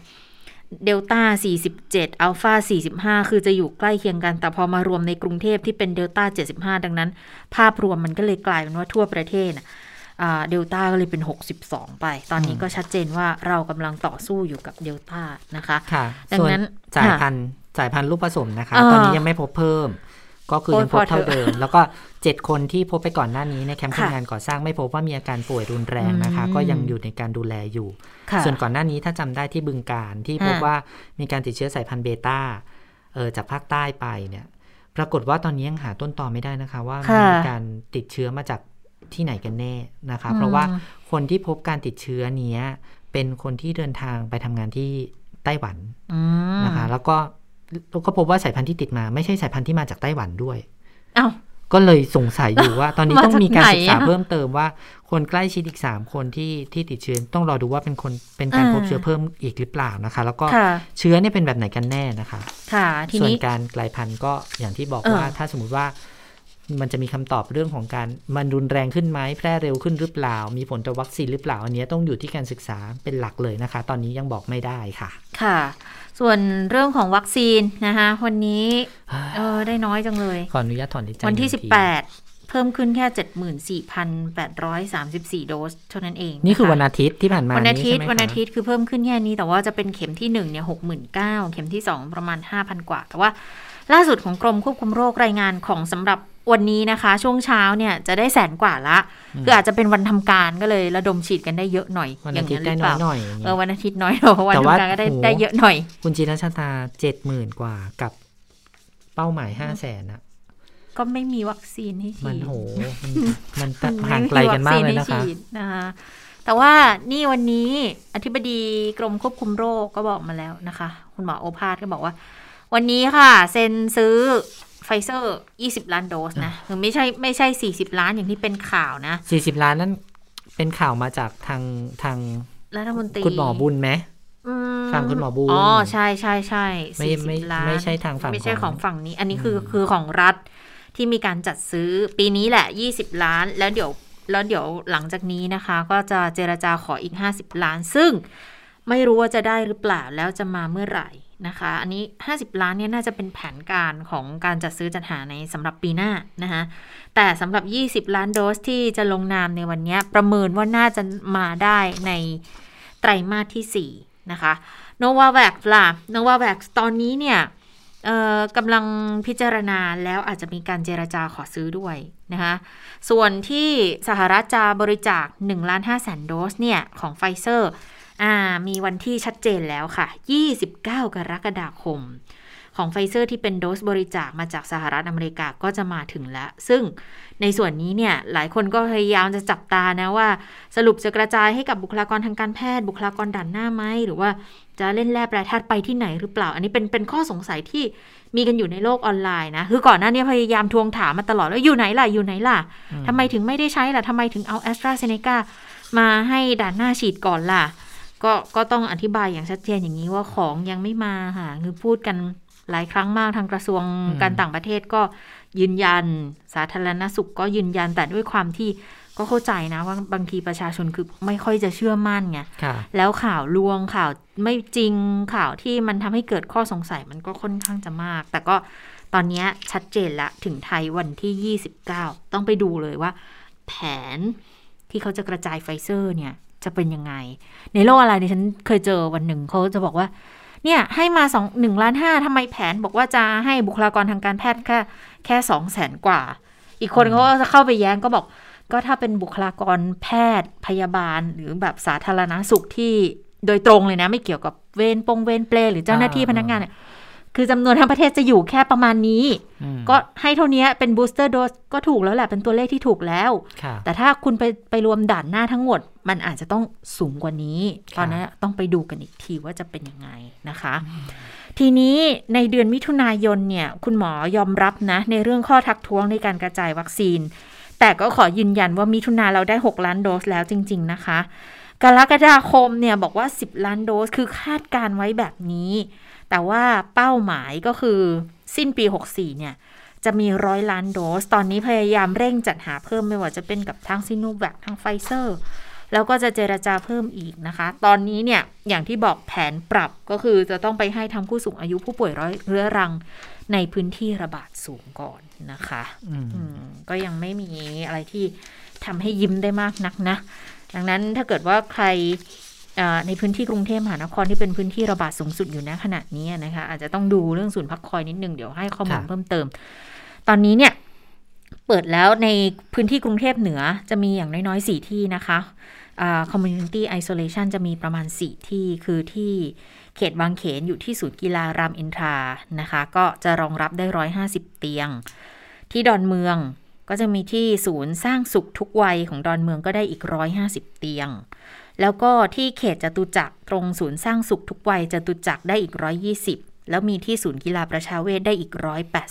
เดลต้า 47 อัลฟา 45 คือจะอยู่ใกล้เคียงกัน แต่พอมารวมในกรุงเทพที่เป็นเดลต้า 75 ดังนั้น ภาพรวมมันก็เลยกลายเป็นว่าทั่วประเทศน่ะอ่าเดลต้าก็เลยเป็น 62 ไป ตอนนี้ก็ชัดเจนว่าเรากำลังต่อสู้อยู่กับเดลต้านะคะ
ค่ะ
ดัง
ส่วน
นั้น
สาย
ค่ะ
พันธุ์สายพันธุ์ลูกผสมนะคะ
เออ
ตอนนี้ยังไม่พบเพิ่ม ก็คือ
โอ้ย
ยังพบ
พอเถอะ
เท่าเดิม แล้วก็ 7 คนที่พบไปก่อนหน้านี้ในแคมป์
ค่ะ
คนงานก่อสร้างไม่พบว่ามีอาการป่วยรุนแรงนะคะ
อืม
ก็ยังอยู่ในการดูแลอยู่
ค่ะ
ส่วนก่อนหน้านี้ถ้าจำได้ที่บึงการที่พบ
อ่า
ว่ามีการติดเชื้อสายพันธุ์เบต้าเออจากภาคใต้ไปเนี่ย ปรากฏว่าตอนนี้ยังหาต้นตอไม่ได้นะคะ ว่ามัน
ค่ะ
มีการติดเชื้อมาจากที่ไหนกันแน่นะคะ
อืม
เพราะว่าคนที่พบการติดเชื้อเนี้ยเป็นคนที่เดินทางไปทำงานที่ไต้หวัน
อืม
นะคะ แล้วก็แล้ว ก็พบว่าสายพันธุ์ที่ติดมาไม่ใช่สายพันธุ์ที่มาจากไต้หวันด้วย
เอ้า
ก็เลยสงสัยอยู่ว่า ตอนนี้
มา
ต้องมีการศึกษา
จากไหนอะ
เพิ่มเติมว่า คนใกล้ชิดอีกสามคนที่ที่ติดเชื้อต้องรอดูว่าเป็นคนเป็นการ
อ่า
พบเชื้อเพิ่มอีกหรือเปล่านะคะ แล้วก็
ค่ะ
เชื้อเนี่ยเป็นแบบไหนกันแน่นะคะ
ค่ะ ที
ส่วน
นี้
การกลายพันธุ์ก็อย่างที่บอก
เออ
ว่าถ้าสมมติว่า มันจะมีคำตอบเรื่องของการมันรุนแรงขึ้นไหมแพร่เร็วขึ้นหรือเปล่า มีผลต่อวัคซีนหรือเปล่า อันเนี้ยต้องอยู่ที่การศึกษาเป็นหลักเลยนะคะ ตอนนี้ยังบอกไม่ได้ค่ะ
ค่ะ ส่วนเรื่องของวัคซีนนะคะวันนี้เออได้น้อยจังเลย
ขออนุญาตถอนหายใจ
วันที่
หงที
18 เพิ่มขึ้นแค่ 74,834 โดส เท่านั้นเอง
นี่คือะวันอาทิตย์ที่ผ่านมา
วันอาทิตย์
ใช่ไหมคะ
วันอาทิตย์คือเพิ่มขึ้นแค่นี้แต่ว่าจะเป็นเข็มที่1เนี่ย69,000เข็มที่ 2 ประมาณ 5,000 กว่า แต่ว่าล่าสุดของกรมควบคุมโรครายงานของสำหรับ วันนี้นะคะ ช่วงเช้าเนี่ยจะได้แสนกว่าละคืออาจจะเป็นวันทำการก็เลยระดมฉีดกันได้เยอะหน่อย
วัน
อ
อา
ย่าง
ทิต
นั้น
ย์
ห
ได้
รือเป
น้อย
ล่า
หน่อยอย่าง
เอ
งี้
อวันอาทิตย์น้อยหน่อยวัน
แต่ว่า
ทำการก็ได้
โห
ได้เยอะหน่อย
คุณจีนชาตาเจ็ดหมื่นกว่ากับเป้าหมายห้าแสนอะ
ก็ไม่มีวัคซีนให้ฉีด
มันโห มันมัน
มัน
ห่างไกลกันมากเลยนะคะ
ไวัซีให้ฉีดนะคะแต่ว่านี่วันนี้อธิบดีกรมควบคุมโรคก็บอกมาแล้วนะคะ คุณหมอโอภาสก็บอกว่า วันนี้ค่ะ เซ็นซื้อ ไฟเซอร์20ล้านโดสนะคือไม่ใช่ไม่ใช่40ล้านอย่างที่เป็นข่าวนะ
สี่สิบล้านนั้นเป็นข่าวมาจากทางทาง
รัฐมนตรี
คุณหมอบุญไหม
อื
ฝั่งคุณหมอบุญ
อ๋อใช่ใช่ใช่
ไม่ไม่
40ล้าน
ไม่ใช่ทางฝั่ง
ไม่ใช่
ของ
ของฝั่งนี้ อันนี้คือคือของรัฐที่มีการจัดซื้อปีนี้แหละ20ล้าน แล้วเดี๋ยวแล้วเดี๋ยวหลังจากนี้นะคะ ก็จะเจรจาขออีก50ล้าน ซึ่งไม่รู้ว่าจะได้หรือเปล่าแล้วจะมาเมื่อไหร่ นะคะ อันนี้ 50 ล้านเนี่ยน่าจะเป็นแผนการของการจัดซื้อจัดหาในสำหรับปีหน้านะคะแต่สำหรับ 20 ล้านโดสที่จะลงนามในวันนี้ประเมินว่าน่าจะมาได้ในไตรมาสที่ 4 นะคะโนวาแวกล่ะโนวาแวกตอนนี้เนี่ยกำลังพิจารณาแล้วอาจจะมีการเจรจาขอซื้อด้วยนะคะส่วนที่สหรัฐจะบริจาค1ล้าน5แสนโดสเนี่ยของไฟเซอร์ อ่ามีวันที่ชัดเจนแล้วค่ะ 29 กรกฎาคม ของไฟเซอร์ที่เป็นโดสบริจาคมาจากสหรัฐอเมริกาก็จะมาถึงแล้ว ซึ่งในส่วนนี้เนี่ยหลายคนก็พยายามจะจับตานะว่า สรุปจะกระจายให้กับบุคลากรทางการแพทย์บุคลากรด่านหน้าไหมหรือว่าจะเล่นแร่แปรธาตุไปที่ไหนหรือเปล่า อันนี้เป็นเป็นข้อสงสัยที่มีกันอยู่ในโลกออนไลน์นะคือก่อนหน้านี้พยายามทวงถามมาตลอดแล้วอยู่ไหนล่ะอยู่ไหนล่ะทำไมถึงไม่ได้ใช้ล่ะทำไมถึงเอาแอสตราเซเนกามาให้ด่านหน้าฉีดก่อนล่ะ ก็ก็ต้องอธิบายอย่างชัดเจนอย่างนี้ว่าของยังไม่มาค่ะคือพูดกันหลายครั้งมากทางกระทรวง
อืม
การต่างประเทศก็ยืนยัน สาธารณสุขก็ยืนยันแต่ด้วยความที่ก็เข้าใจนะว่าบางทีประชาชนคือไม่ค่อยจะเชื่อมั่นไง
ค่ะ
แล้วข่าวลวงข่าวไม่จริงข่าวที่มันทำให้เกิดข้อสงสัยมันก็ค่อนข้างจะมาก แต่ก็ตอนนี้ชัดเจนละถึงไทยวันที่ 29 ต้องไปดูเลยว่า แผนที่เขาจะกระจายไฟเซอร์เนี่ย จะเป็นยังไง ในโลกอะไรเนี่ยฉันเคยเจอวันหนึ่งเขาจะบอกว่า เนี่ยให้มาสองหนึ่งล้านห้าทำไมแผนบอกว่าจะให้บุคลากรทางการแพทย์แค่แค่สองแสนกว่า อีกคนเขาก็จะเข้าไปแย้งก็บอก ก็ถ้าเป็นบุคลากรแพทย์พยาบาลหรือแบบสาธารณสุขที่โดยตรงเลยนะ ไม่เกี่ยวกับเวรปงเวรเปลหรือเจ้าหน้าที่
อ่า
พนักงานเนี่ย คือจำนวนทั้งประเทศจะอยู่แค่ประมาณนี้
อืม
ก็ให้เท่านี้เป็นบูสเตอร์โดสก็ถูกแล้วแหละเป็นตัวเลขที่ถูกแล้ว
ค่ะ
แต่ถ้าคุณไปไปรวมด่านหน้าทั้งหมด มันอาจจะต้องสูงกว่านี้
ค่ะ
ตอนนี้ต้องไปดูกันอีกทีว่าจะเป็นยังไงนะคะ ทีนี้ในเดือนมิถุนายนเนี่ย คุณหมอยอมรับนะ ในเรื่องข้อทักท้วงในการกระจายวัคซีน แต่ก็ขอยืนยันว่ามิถุนาเราได้ 6 ล้านโดสแล้วจริง ๆ นะคะ กรกฎาคมเนี่ยบอกว่า 10 ล้านโดสคือคาดการไว้แบบนี้ แต่ว่าเป้าหมายก็คือสิ้นปี 64 เนี่ย จะมีร้อยล้านโดส ตอนนี้พยายามเร่งจัดหาเพิ่มไม่ว่าจะเป็นกับทางซิโนแวคทางไฟเซอร์ แล้วก็จะเจรจาเพิ่มอีกนะคะ ตอนนี้เนี่ย อย่างที่บอกแผนปรับก็คือจะต้องไปให้ทางผู้สูงอายุผู้ป่วยโรคเรื้อรังในพื้นที่ระบาดสูงก่อนนะคะ
อืม
อืมก็ยังไม่มีอะไรที่ทำให้ยิ้มได้มากนักนะ ดังนั้นถ้าเกิดว่าใครเอ่อ ในพื้นที่กรุงเทพมหานครที่เป็นพื้นที่ระบาดสูงสุดอยู่ณขณะนี้นะคะ อาจจะต้องดูเรื่องศูนย์พักคอยนิดนึงเดี๋ยวให้ข้อมูลเพิ่มเติม ตอนนี้เนี่ยเปิดแล้วในพื้นที่กรุงเทพเหนือจะมีอย่างน้อยๆ 4 ที่นะคะอ่า community isolation จะมีประมาณ 4 ที่คือที่เขตบางเขนอยู่ที่ศูนย์กีฬารามอินทรานะคะ ก็จะรองรับได้ 150 เตียง ที่ดอนเมืองก็จะมีที่ศูนย์สร้างสุขทุกวัยของดอนเมืองก็ได้อีก 150 เตียง แล้วก็ที่เขตจตุจักรตรงศูนย์สร้างสุขทุกวัยจตุจักรได้อีก 120 แล้วมีที่ศูนย์กีฬาประชาเวทได้อีก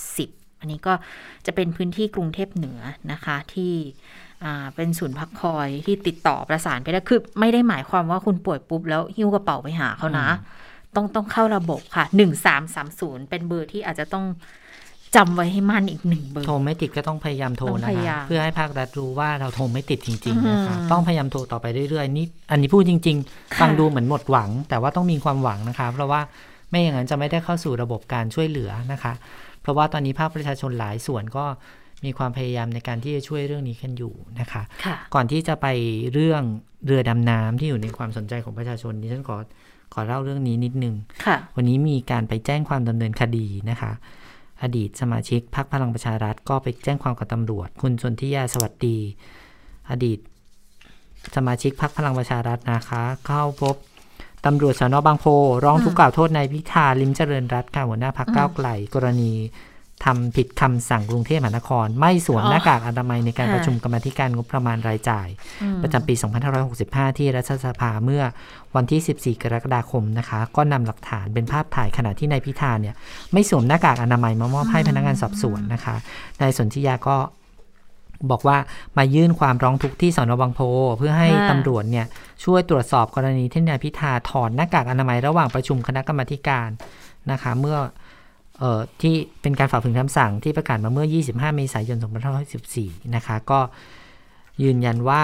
180 อันนี้ก็จะเป็นพื้นที่กรุงเทพเหนือนะคะที่อ่าเป็นศูนย์พักคอยที่ติดต่อประสานไปได้คือไม่ได้หมายความว่าคุณป่วยปุ๊บแล้วหิ้วกระเป๋าไปหาเขานะ ต้องต้องเข้าระบบค่ะ 1330 เป็นเบอร์ที่อาจจะต้อง จำไว้ให้มั่นอีกหนึ่งเบอร์
โทรไม่ติดก็ต้องพยายามโทร
ต้อง
นะ
พยา
คะ
ยาม
เพื่อให้ภาครัฐรู้ว่าเราโทรไม่ติดจริงๆนะคะ
อืม
ต้องพยายามโทรต่อไปเรื่อยๆนี่อันนี้พูดจริงๆ
ค่ะ
ฟังดูเหมือนหมดหวัง แต่ว่าต้องมีความหวังนะคะเพราะว่าไม่อย่างนั้นจะไม่ได้เข้าสู่ระบบการช่วยเหลือนะคะ เพราะว่าตอนนี้ภาคประชาชนหลายส่วนก็มีความพยายามในการที่จะช่วยเรื่องนี้กันอยู่นะคะ
ค่ะ
ก่อนที่จะไปเรื่องเรือดำน้ำที่อยู่ในความสนใจของประชาชนดิฉันขอขอเล่าเรื่องนี้นิดนึง
ค่ะ
วันนี้มีการไปแจ้งความดำเนินคดีนะคะ อดีตสมาชิกพรรคพลังประชารัฐก็ไปแจ้งความกับตำรวจ คุณชนทิยาสวัสดี อดีต สมาชิกพรรคพลังประชารัฐนะคะ เข้าพบตำรวจสนบางโพร้องทุกข์กล่าวโทษนายพิธาลิมเจริญรัตน์ค่ะหัวหน้าพรรคก้าวไกลกรณี ทำผิดคำสั่งกรุงเทพมหานคร ไม่สวม
อ๋อ
หน้ากากอนามัยในการ
ค่ะ
ประชุมกรรมาธิการงบประมาณรายจ่าย
อืม
ประจำปี 2565 ที่รัฐสภาเมื่อวันที่ 14 กรกฎาคมนะคะ ก็นำหลักฐานเป็นภาพถ่ายขณะที่นายพิธาเนี่ย ไม่สวมหน้ากากอนามัยมามอบให้พนักงานสอบสวนนะคะนายสนธิยาก็บอกว่ามายื่นความร้องทุกข์ที่สอนอบางโพ เพื่อให้
ค่ะ
ตำรวจเนี่ยช่วยตรวจสอบกรณีที่นายพิธาถอดหน้ากากอนามัยระหว่างประชุมคณะกรรมาธิการนะคะ เมื่อเอ่อ ที่เป็นการฝ่าฝืนคำสั่งที่ประกาศมาเมื่อ 25 เมษายน 2514 นะคะ ก็ยืนยันว่า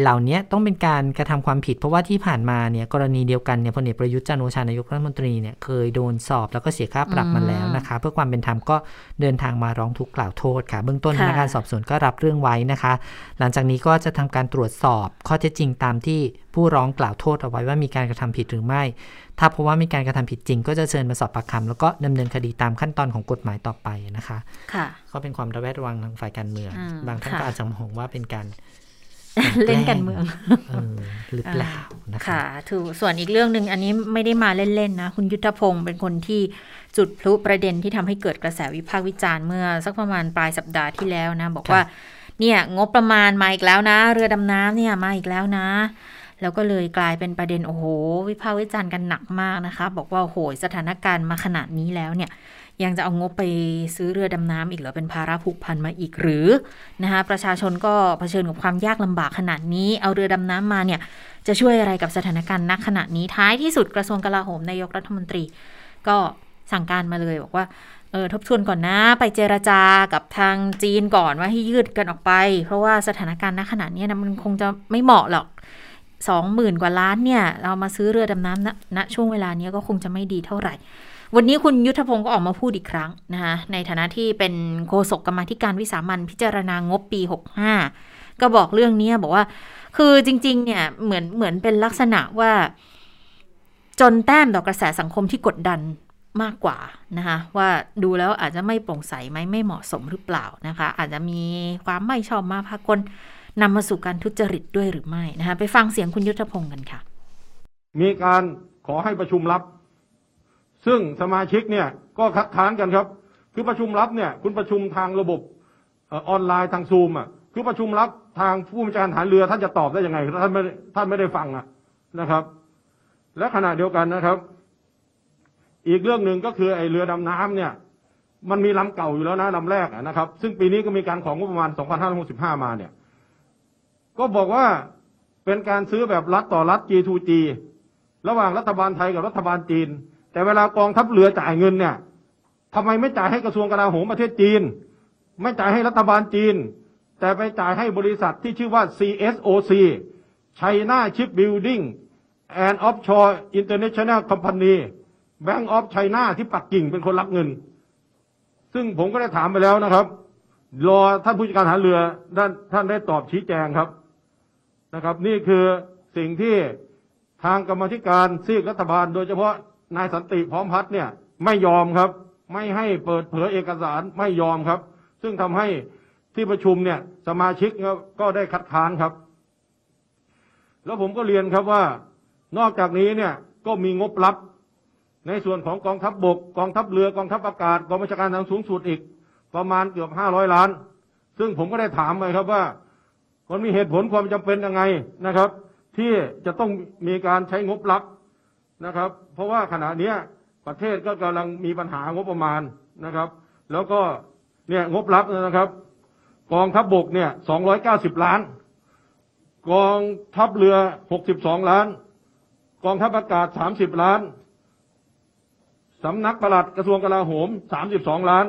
เหล่านี้ต้องเป็นการกระทำความผิด เพราะว่าที่ผ่านมาเนี่ยกรณีเดียวกันเนี่ยพลเอกประยุทธ์จันทร์โอชานายกรัฐมนตรีเนี่ยเคยโดนสอบแล้วก็เสียค่าปรับมาแล้วนะคะ เพื่อความเป็นธรรมก็เดินทางมาร้องทุกข์กล่าวโทษค่ะ เบื้องต้นพ
ค่ะ
นักงานสอบสวนก็รับเรื่องไว้นะคะ หลังจากนี้ก็จะทำการตรวจสอบข้อเท็จจริงตามที่ผู้ร้องกล่าวโทษเอาไว้ว่ามีการกระทำผิดหรือไม่ ถ้าพบว่ามีการกระทำผิดจริง ก็จะเชิญมาสอบปากคำแล้วก็ดำเนินคดีตามขั้นตอนของกฎหมายต่อไปนะคะ
ค่ะ
ก็เป็นความระแวดระวังทางฝ่ายการเมือง
อืม
บางท่าน
ค่ะ
ก็อาจจะมองว่าเป็นการ
เล่นการเมือง
เออหรือเปล่านะคะ
ค่ะถูกส่วนอีกเรื่องหนึ่งอันนี้ไม่ได้มาเล่นๆนะ คุณยุทธพงศ์เป็นคนที่จุดพลุประเด็นที่ทำให้เกิดกระแสวิพากษ์วิจารณ์เมื่อ สักประมาณปลายสัปดาห์ที่แล้วนะ บอกว่าเนี่ยงบประมาณมาอีกแล้วนะ เรือดำน้ำเนี่ยมาอีกแล้วนะ แล้วก็เลยกลายเป็นประเด็นโอ้โห วิพากษ์วิจารณ์กันหนักมากนะคะ บอกว่าโอ้โหสถานการณ์มาขนาดนี้แล้วเนี่ย ยังจะเอางบไปซื้อเรือดำน้ำอีกหรือเป็นภาระผูกพันมาอีกหรือนะคะประชาชนก็เผชิญกับความยากลำบากขนาดนี้ เอาเรือดำน้ำมาเนี่ยจะช่วยอะไรกับสถานการณ์ณขณะนี้ท้ายที่สุดกระทรวงกลาโหมนายกรัฐมนตรี ก็สั่งการมาเลยบอกว่าเออทบทวนก่อนนะ ไปเจรจากับทางจีนก่อนว่าให้ยืดกันออกไป เพราะว่าสถานการณ์ณขณะนี้นะมันคงจะไม่เหมาะหรอกสองหมื่นกว่าล้านเนี่ย เรามาซื้อเรือดำน้ำณณช่วงเวลานี้ก็คงจะไม่ดีเท่าไหร่ วันนี้คุณยุทธพงศ์ก็ออกมาพูดอีกครั้งนะคะในฐานะที่เป็นโฆษกกรรมธิการวิสามันพิจารณางบปี 65 ก็บอกเรื่องนี้บอกว่า คือจริง ๆ เนี่ยเหมือนเหมือนเป็นลักษณะว่า จนแต้มต่อกระแสสังคมที่กดดันมากกว่านะคะว่าดูแล้วอาจจะไม่โปร่งใสไหมไม่เหมาะสมหรือเปล่านะคะ อาจจะมีความไม่ชอบมาพากลนำมาสู่การทุจริตด้วยหรือไม่นะคะไปฟังเสียงคุณยุทธพงศ์กันค่ะ
มีการขอให้ประชุมลับ ซึ่งสมาชิกเนี่ยก็คัดค้านกันครับ คือประชุมลับเนี่ยคุณประชุมทางระบบออนไลน์ทางซูมอะคือประชุมลับทางผู้บัญชาการทหารเรือท่านจะตอบได้ยังไงท่านไม่ท่านไม่ได้ฟังอะนะครับ และขณะเดียวกันนะครับ อีกเรื่องหนึ่งก็คือไอ้เรือดำน้ำเนี่ย มันมีลำเก่าอยู่แล้วนะลำแรกนะครับ ซึ่งปีนี้ก็มีการของงบประมาณ 2565 มาเนี่ย ก็บอกว่าเป็นการซื้อแบบรัฐต่อรัฐ G2G ระหว่างรัฐบาลไทยกับรัฐบาลจีน แต่เวลากองทัพเรือจ่ายเงินเนี่ยทำไมไม่จ่ายให้กระทรวงกลาโหมประเทศจีน ไม่จ่ายให้รัฐบาลจีน แต่ไปจ่ายให้บริษัทที่ชื่อว่า CSOC China Shipbuilding and Offshore International Company Bank of China ที่ปักกิ่งเป็นคนรับเงิน ซึ่งผมก็ได้ถามไปแล้วนะครับรอท่านผู้จัดการหาเรือด้านท่านได้ตอบชี้แจงครับนะครับ นี่คือสิ่งที่ทางกรรมธิการซีกรัฐบาลโดยเฉพาะ นายสันติพร้อมพัฒน์เนี่ยไม่ยอมครับ ไม่ให้เปิดเผยเอกสารไม่ยอมครับ ซึ่งทำให้ที่ประชุมเนี่ยสมาชิกก็ได้คัดค้านครับ แล้วผมก็เรียนครับว่า นอกจากนี้เนี่ยก็มีงบลับ ในส่วนของกองทัพบบกกองทัพเรือกองทัพอากาศกองบัญชาการทางสูงสุดอีก ประมาณเกือบห้าร้อยล้าน ซึ่งผมก็ได้ถามไปครับว่ามันมีเหตุผลความจำเป็นยังไงนะครับ ที่จะต้องมีการใช้งบลับ นะครับ เพราะว่าขณะเนี้ยประเทศก็กำลังมีปัญหางบประมาณนะครับ แล้วก็เนี่ยงบลับนะครับ กองทัพบบกเนี่ยสองร้อยเก้าสิบล้าน กองทัพเรือหกสิบสองล้าน กองทัพอากาศสามสิบล้านสำนักปลัดกระทรวงกลาโหมสามสิบสองล้าน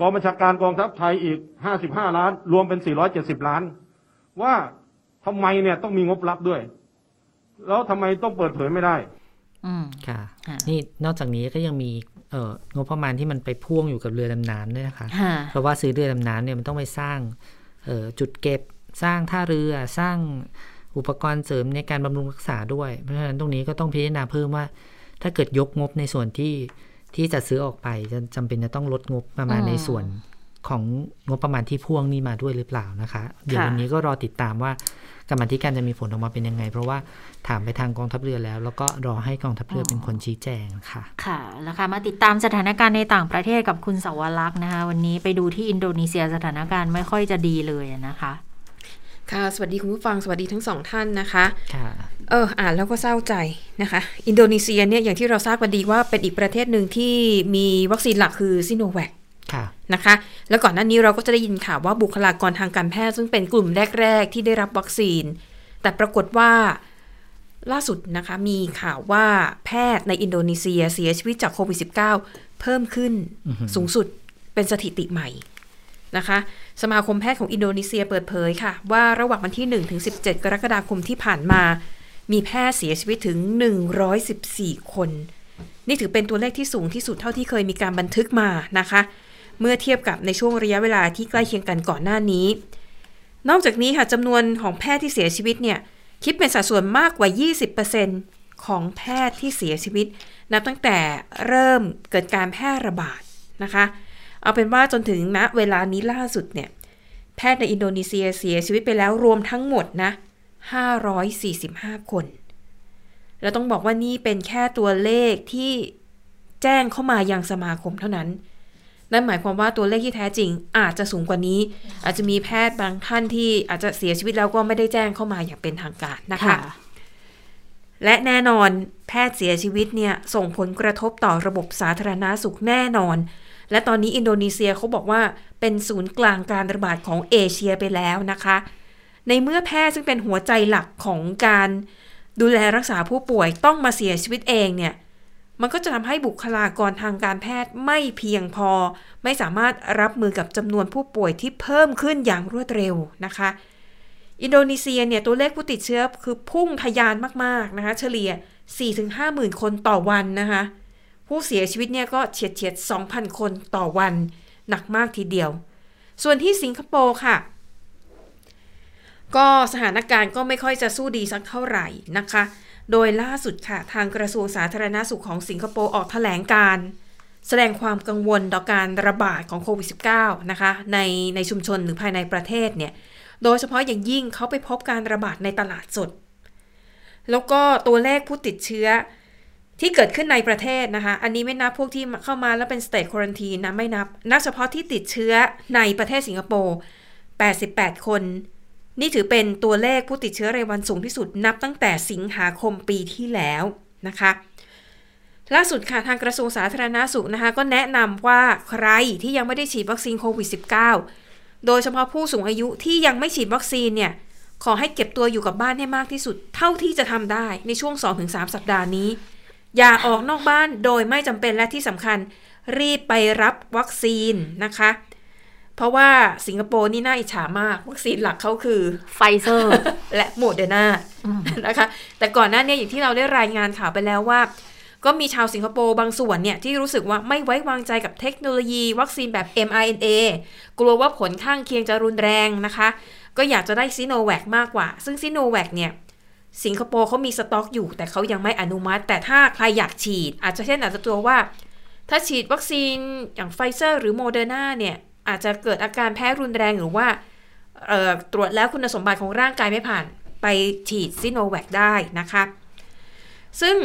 กองบัญชาการกองทัพไทยอีกห้าสิบห้าล้าน รวมเป็นสี่ร้อยเจ็ดสิบล้าน ว่าทำไมเนี่ยต้องมีงบลับด้วย แล้วทำไมต้องเปิดเผยไม่ได้
ค่ะ
ค่ะ
นี่นอกจากนี้ก็ยังมีเอ่องบประมาณที่มันไปพ่วงอยู่กับเรือดำน้ำด้วยนะคะ
ค่ะ
เพราะว่าซื้อเรือดำน้ำเนี่ยมันต้องไปสร้างเอ่อจุดเก็บสร้างท่าเรือสร้างอุปกรณ์เสริมในการบำรุงรักษาด้วย เพราะฉะนั้นตรงนี้ก็ต้องพิจารณาเพิ่มว่า ถ้าเกิดยกงบในส่วนที่ที่จะซื้อออกไปจะจำเป็นจะต้องลดงบประมาณ
อืม
ในส่วน ของงบประมาณที่พ่วงนี่มาด้วยหรือเปล่านะคะ เดี๋ยว
ค่ะ
วันนี้ก็รอติดตามว่ากรรมาธิการจะมีผลออกมาเป็นยังไง เพราะว่าถามไปทางกองทัพเรือแล้ว แล้วก็รอให้กองทัพเรือเป็นคนชี้แจงค่ะ
ค่ะ แล้วค่ะมาติดตามสถานการณ์ในต่างประเทศกับคุณสาวรักษ์นะคะ วันนี้ไปดูที่อินโดนีเซียสถานการณ์ไม่ค่อยจะดีเลยนะคะ
ค่ะ สวัสดีคุณผู้ฟัง สวัสดีทั้งสองท่านนะคะ
ค่ะ
เออ อ่านแล้วก็เศร้าใจนะคะ อินโดนีเซียเนี่ย อย่างที่เราทราบกันดีว่าเป็นอีกประเทศหนึ่งที่มีวัคซีนหลักคือซิโนแวค
ค่ะ
นะคะ แล้วก่อนหน้านี้เราก็จะได้ยินข่าวว่าบุคลากรทางการแพทย์ซึ่งเป็นกลุ่มแรก ๆ ที่ได้รับวัคซีน แต่ปรากฏว่าล่าสุดนะคะมีข่าวว่าแพทย์ในอินโดนีเซียเสียชีวิตจากโควิด -19 เพิ่มขึ้น
อือหือ
สูงสุดเป็นสถิติใหม่นะคะ สมาคมแพทย์ของอินโดนีเซียเปิดเผยค่ะ ว่าระหว่างวันที่1ถึง17 กรกฎาคมที่ผ่านมา มีแพทย์เสียชีวิตถึง 114 คน นี่ถือเป็นตัวเลขที่สูงที่สุดเท่าที่เคยมีการบันทึกมานะคะ เมื่อเทียบกับในช่วงระยะเวลาที่ใกล้เคียงกันก่อนหน้านี้ นอกจากนี้ค่ะจำนวนของแพทย์ที่เสียชีวิตเนี่ยคิดเป็นสัดส่วนมากกว่า 20%ของแพทย์ที่เสียชีวิต นับตั้งแต่เริ่มเกิดการแพร่ระบาดนะคะ เอาเป็นว่าจนถึงณเวลานี้ล่าสุดเนี่ยแพทย์ในอินโดนีเซียเสียชีวิตไปแล้วรวมทั้งหมดนะ545 คน แล้วต้องบอกว่านี่เป็นแค่ตัวเลขที่แจ้งเข้ามายังสมาคมเท่านั้น นั่นหมายความว่าตัวเลขที่แท้จริง อาจจะสูงกว่านี้ อาจจะมีแพทย์บางท่านที่อาจจะเสียชีวิตแล้วก็ไม่ได้แจ้งเข้ามาอย่างเป็นทางการนะคะ และแน่นอนแพทย์เสียชีวิตเนี่ยส่งผลกระทบต่อระบบสาธารณาสุขแน่นอน และตอนนี้อินโดนีเซียเขาบอกว่าเป็นศูนย์กลางการระบาดของเอเชียไปแล้วนะคะ ในเมื่อแพทย์ซึ่งเป็นหัวใจหลักของการดูแลรักษาผู้ป่วยต้องมาเสียชีวิตเองเนี่ย มันก็จะทำให้บุคลากรทางการแพทย์ไม่เพียงพอ ไม่สามารถรับมือกับจำนวนผู้ป่วยที่เพิ่มขึ้นอย่างรวดเร็วนะคะ อินโดนีเซียเนี่ยตัวเลขผู้ติดเชื้อคือพุ่งทะยานมากๆนะคะ เฉลี่ย 4-5หมื่นคนต่อวันนะคะ ผู้เสียชีวิตเนี่ยก็เฉียดเฉียด2,000 คนต่อวัน หนักมากทีเดียว ส่วนที่สิงคโปร์ค่ะ ก็สถานการณ์ก็ไม่ค่อยจะสู้ดีสักเท่าไหร่นะคะ โดยล่าสุดค่ะ ทางกระทรวงสาธารณาสุขของสิงคโปร์ออกแถลงการ์แสดงความกังวลต่อการระบาดของโควิด -19 นะคะในในชุมชนหรือภายในประเทศเนี่ย โดยเฉพาะอย่างยิ่งเขาไปพบการระบาดในตลาดสด แล้วก็ตัวเลขผู้ติดเชื้อที่เกิดขึ้นในประเทศนะคะ อันนี้ไม่นับพวกที่เข้ามาแล้วเป็นสเต e คว a นตีนะไม่นับ นับเฉพาะที่ติดเชื้อในประเทศสิงคโปร์ 88 คน นี่ถือเป็นตัวเลขผู้ติดเชื้อรายวันสูงที่สุดนับตั้งแต่สิงหาคมปีที่แล้วนะคะล่าสุดค่ะทางกระทรวงสาธารณาสุขนะคะก็แนะนำว่าใครที่ยังไม่ได้ฉีดวัคซีนโควิด -19 โดยเฉพาะผู้สูงอายุที่ยังไม่ฉีดวัคซีนเนี่ยขอให้เก็บตัวอยู่กับบ้านให้มากที่สุด เท่าที่จะทำได้ในช่วง 2-3 สัปดาห์นี้ อย่าออกนอกบ้านโดยไม่จำเป็นและที่สำคัญ รีบไปรับวัคซีนนะคะ เพราะว่าสิงคโปร์นี่น่าอิจฉามาก วัคซีนหลักเขาคือ
ไฟเซอร์
และโมเดอร์นานะคะ แต่ก่อนหน้าเนี้อย่างที่เราได้รายงานข่าวไปแล้วว่า ก็มีชาวสิงคโปร์บางส่วนเนี่ยที่รู้สึกว่าไม่ไว้วางใจกับเทคโนโลยีวัคซีนแบบ mRNA กลัวว่าผลข้างเคียงจะรุนแรงนะคะ ก็อยากจะได้ซิโนแวคมากกว่า ซึ่งซิโนแวคเนี่ยสิงคโปร์เขามีสต็อกอยู่ แต่เขายังไม่อนุมัติ แต่ถ้าใครอยากฉีด อาจจะเช่นอาจจะกลัวว่า ถ้าฉีดวัคซีนอย่างไฟเซอร์หรือโมเดอร์นาเนี่ย อาจจะเกิดอาการแพ้รุนแรงหรือว่าตรวจแล้วคุณสมบัติของร่างกายไม่ผ่านไปฉีดซิโนแวคได้นะคะ ซึ่ง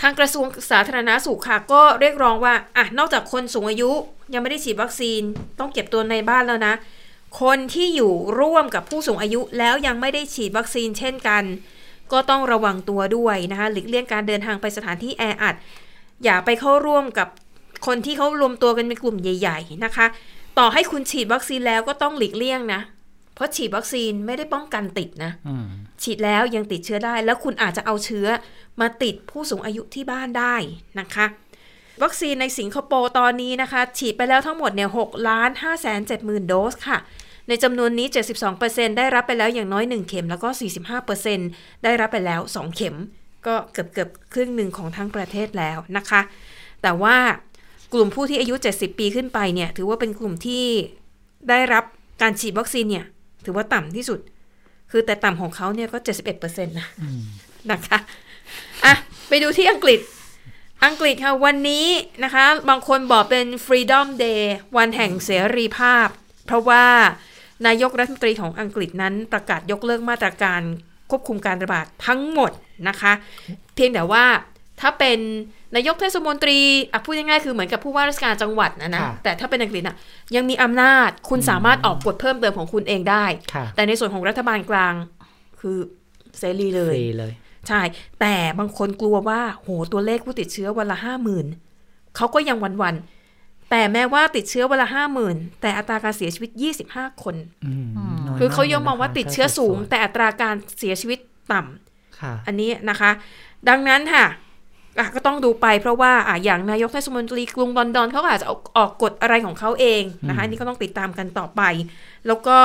ทางกระทรวงสาธารณสุขค่ะ ก็เรียกร้องว่าอะนอกจากคนสูงอายุยังไม่ได้ฉีดวัคซีน ต้องเก็บตัวในบ้านแล้วนะ คนที่อยู่ร่วมกับผู้สูงอายุแล้วยังไม่ได้ฉีดวัคซีนเช่นกัน ก็ต้องระวังตัวด้วยนะคะหลีกเลี่ยงการเดินทางไปสถานที่แออัด อย่าไปเข้าร่วมกับ คนที่เขารวมตัวกันเป็นกลุ่มใหญ่ ๆ นะคะ ต่อให้คุณฉีดวัคซีนแล้วก็ต้องหลีกเลี่ยงนะ เพราะฉีดวัคซีนไม่ได้ป้องกันติดนะ
อืม
ฉีดแล้วยังติดเชื้อได้ แล้วคุณอาจจะเอาเชื้อมาติดผู้สูงอายุที่บ้านได้นะคะ วัคซีนในสิงคโปร์ตอนนี้นะคะ ฉีดไปแล้วทั้งหมดเนี่ย6ล้าน5แสน7หมื่นโดสค่ะในจำนวนนี้ 72%ได้รับไปแล้วอย่างน้อย 1 เข็ม แล้วก็ 45%ได้รับไปแล้ว 2 เข็ม ก็เกือบเกือบๆครึ่งหนึ่งของทั้งประเทศแล้วนะคะ แต่ว่า กลุ่มผู้ที่อายุ 70 ปีขึ้นไปเนี่ยถือว่าเป็นกลุ่มที่ได้รับการฉีดวัคซีนเนี่ย ถือว่าต่ำที่สุด คือแต่ต่ำของเขาเนี่ยก็ 71%นะนะคะอะไปดูที่อังกฤษอังกฤษค่ะ วันนี้นะคะ บางคนบอกเป็น Freedom Day วันแห่งเสรีภาพ เพราะว่านายกรัฐมนตรีของอังกฤษนั้นประกาศยกเลิกมาตรการควบคุมการระบาดทั้งหมดนะคะ เพียงแต่ว่าถ้าเป็น นายกเทศมนตรีอะพูดง่ายๆคือเหมือนกับผู้ว่าราชการจังหวัดนะนะ
ค่ะ
แต่ถ้าเป็นอังกฤษอะยังมีอำนาจคุณสามารถออกกฎเพิ่มเติมของคุณเองได้
ค่ะ
แต่ในส่วนของรัฐบาลกลางคือเสรีเล
ฟ
ย
รีเลย
ใช่ แต่บางคนกลัวว่า โหตัวเลขผู้ติดเชื้อวันละห้าหมื่นเขาก็ยังวันๆแต่แม้ว่าติดเชื้อวันละห้าหมื่นแต่อัตราการเสียชีวิต25คน
อืมน้ย
คือเขายัง
ก
มองว่าติดเชื้อสูง
ถ้าเกิด
แต่อัตราการเสียชีวิตต่ำ
ค่ะ
อันนี้นะคะ ดังนั้นค่ะ อะก็ต้องดูไปเพราะว่าอะอย่างนายกเทศมนตรีกรุงลอนดอนเขาก็อาจจะออกออกกฎอะไรของเขาเองนะคะอันนี้ก็ต้องติดตามกันต่อไป แล้วก็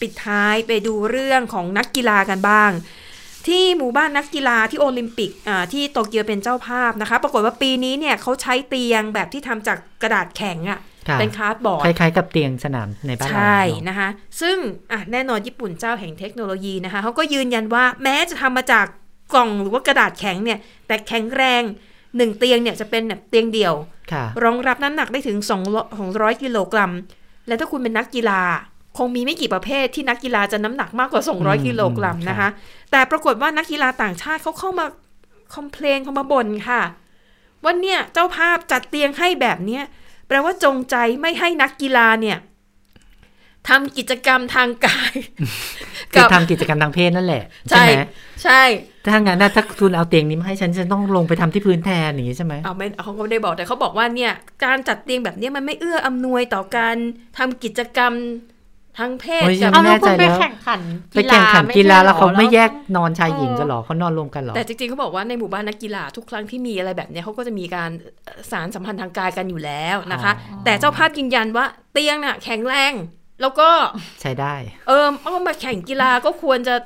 ปิดท้ายไปดูเรื่องของนักกีฬากันบ้าง ที่หมู่บ้านนักกีฬาที่โอลิมปิกอ่าที่โตเกียวเป็นเจ้าภาพนะคะ ปรากฏว่าปีนี้เนี่ยเขาใช้เตียงแบบที่ทำจากกระดาษแข็งอะ
ค่ะ
เป็น cardboard
คล้ายๆกับเตียงสนามในบ้านเรา
ใช่
เนอะ
นะคะ ซึ่งอะแน่นอนญี่ปุ่นเจ้าแห่งเทคโนโลยีนะคะเขาก็ยืนยันว่าแม้จะทำมาจาก กล่องหรือว่ากระดาษแข็งเนี่ย แต่แข็งแรงหนึ่งเตียงเนี่ยจะเป็นแบบเตียงเดี่ยว
ค่ะ
รองรับน้ำหนักได้ถึง2 200กิโลกรัม และถ้าคุณเป็นนักกีฬา คงมีไม่กี่ประเภทที่นักกีฬาจะน้ำหนักมากกว่า
อืม
200กิโลกรัมนะคะ แต่ปรากฏว่านักกีฬาต่างชาติเขาเข้ามาคอมเพลนเข้ามาบ่นค่ะว่าเนี่ยเจ้าภาพจัดเตียงให้แบบเนี้ยแปลว่าจงใจไม่ให้นักกีฬาเนี่ย ทำกิจกรรมทางกาย
คือทำกิจกรรมทางเพศนั่นแหละ ใช่
ใช่
ไหม
ใช่
ถ้างั้นนะถ้าคุณเอาเตียงนี้มาให้ฉันฉันต้องลงไปทำที่พื้นแทนอย่างนี้ใช่ไหม
เอาไม่เขาก็ไม่ได้บอกแต่เขาบอกว่าเนี่ยการจัดเตียงแบบเนี้ยมันไม่เอื้ออำนวยต่อการทำกิจกรรมทางเพศ
โอ้ย
กับ
ไม่
เอา
แน่
แล้ว
ใจ
คุณไป
แล้ว
แข่งขัน
ไปแข่งขันกีฬาแล้วเขาไม่แยก
ก
นอนชายหญิงกันหรอเขานอนรวมกันหรอ
แต่จริงๆเขาบอกว่าในหมู่บ้านนักกีฬาทุกครั้งที่มีอะไรแบบเนี้ยเขาก็จะมีการเอ่อสารสัมพันธ์ทางกายกันอยู่แล้วนะคะ
อ๋อ
แต่เจ้าภาพยืนยันว่าเตียงน่ะแข็งแรง แล้วก็
ใช้ได้
เออเอามาแข่งกีฬาก็ควรจะ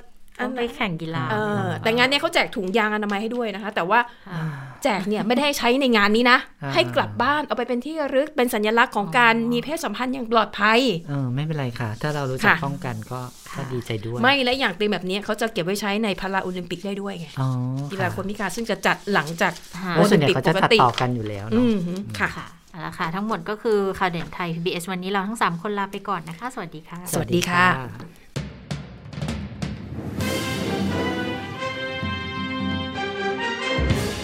ต้องไปแข่งกีฬา
เออแต่งานเนี้ยเขาแจกถุงยางอนามัยให้ด้วยนะคะ แต่ว่า
ค่ะ
แจกเนี่ยไม่ได้ให้ใช้ในงานนี้นะ
อ่า
ให้กลับบ้านเอาไปเป็นที่ระลึกเป็นสัญลักษณ์ของการมีเพศสัมพันธ์อย่างปลอดภัย
เออไม่เป็นไรค่ะ ถ้าเรารู้จัก
ค่ะ
ป้องกันก็ก็ดีใจด้วย
ไม่และอย่างเตียงแบบเนี้ยเขาจะเก็บไว้ใช้ในพาราโอลิมปิกได้ด้วยไง
อ๋อ
กีฬา
ค่ะ
คนพิการซึ่งจะจัดหลังจาก
ค่ะ
แล้วส่วนใหญ่เขาจะ
โอลิมปิก
ตัด
ปกติ
ต่อกันอยู่แล้ว
อื
เนาะ
มฮึค่ะ
ค่ะ เอาละค่ะ ทั้งหมดก็คือข่าวเด่นไทย PBS วันนี้เราทั้ง 3 คนลาไปก่อนนะคะ สวัสดีค่ะ
สวัสดีค่ะ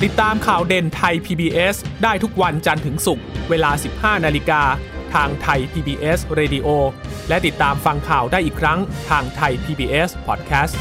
ติดตามข่าวเด่นไทย PBS ได้ทุกวันจันทร์ถึงศุกร์เวลา 15 นาฬิกา ทางไทย PBS Radio และติดตามฟังข่าวได้อีกครั้งทางไทย PBS Podcast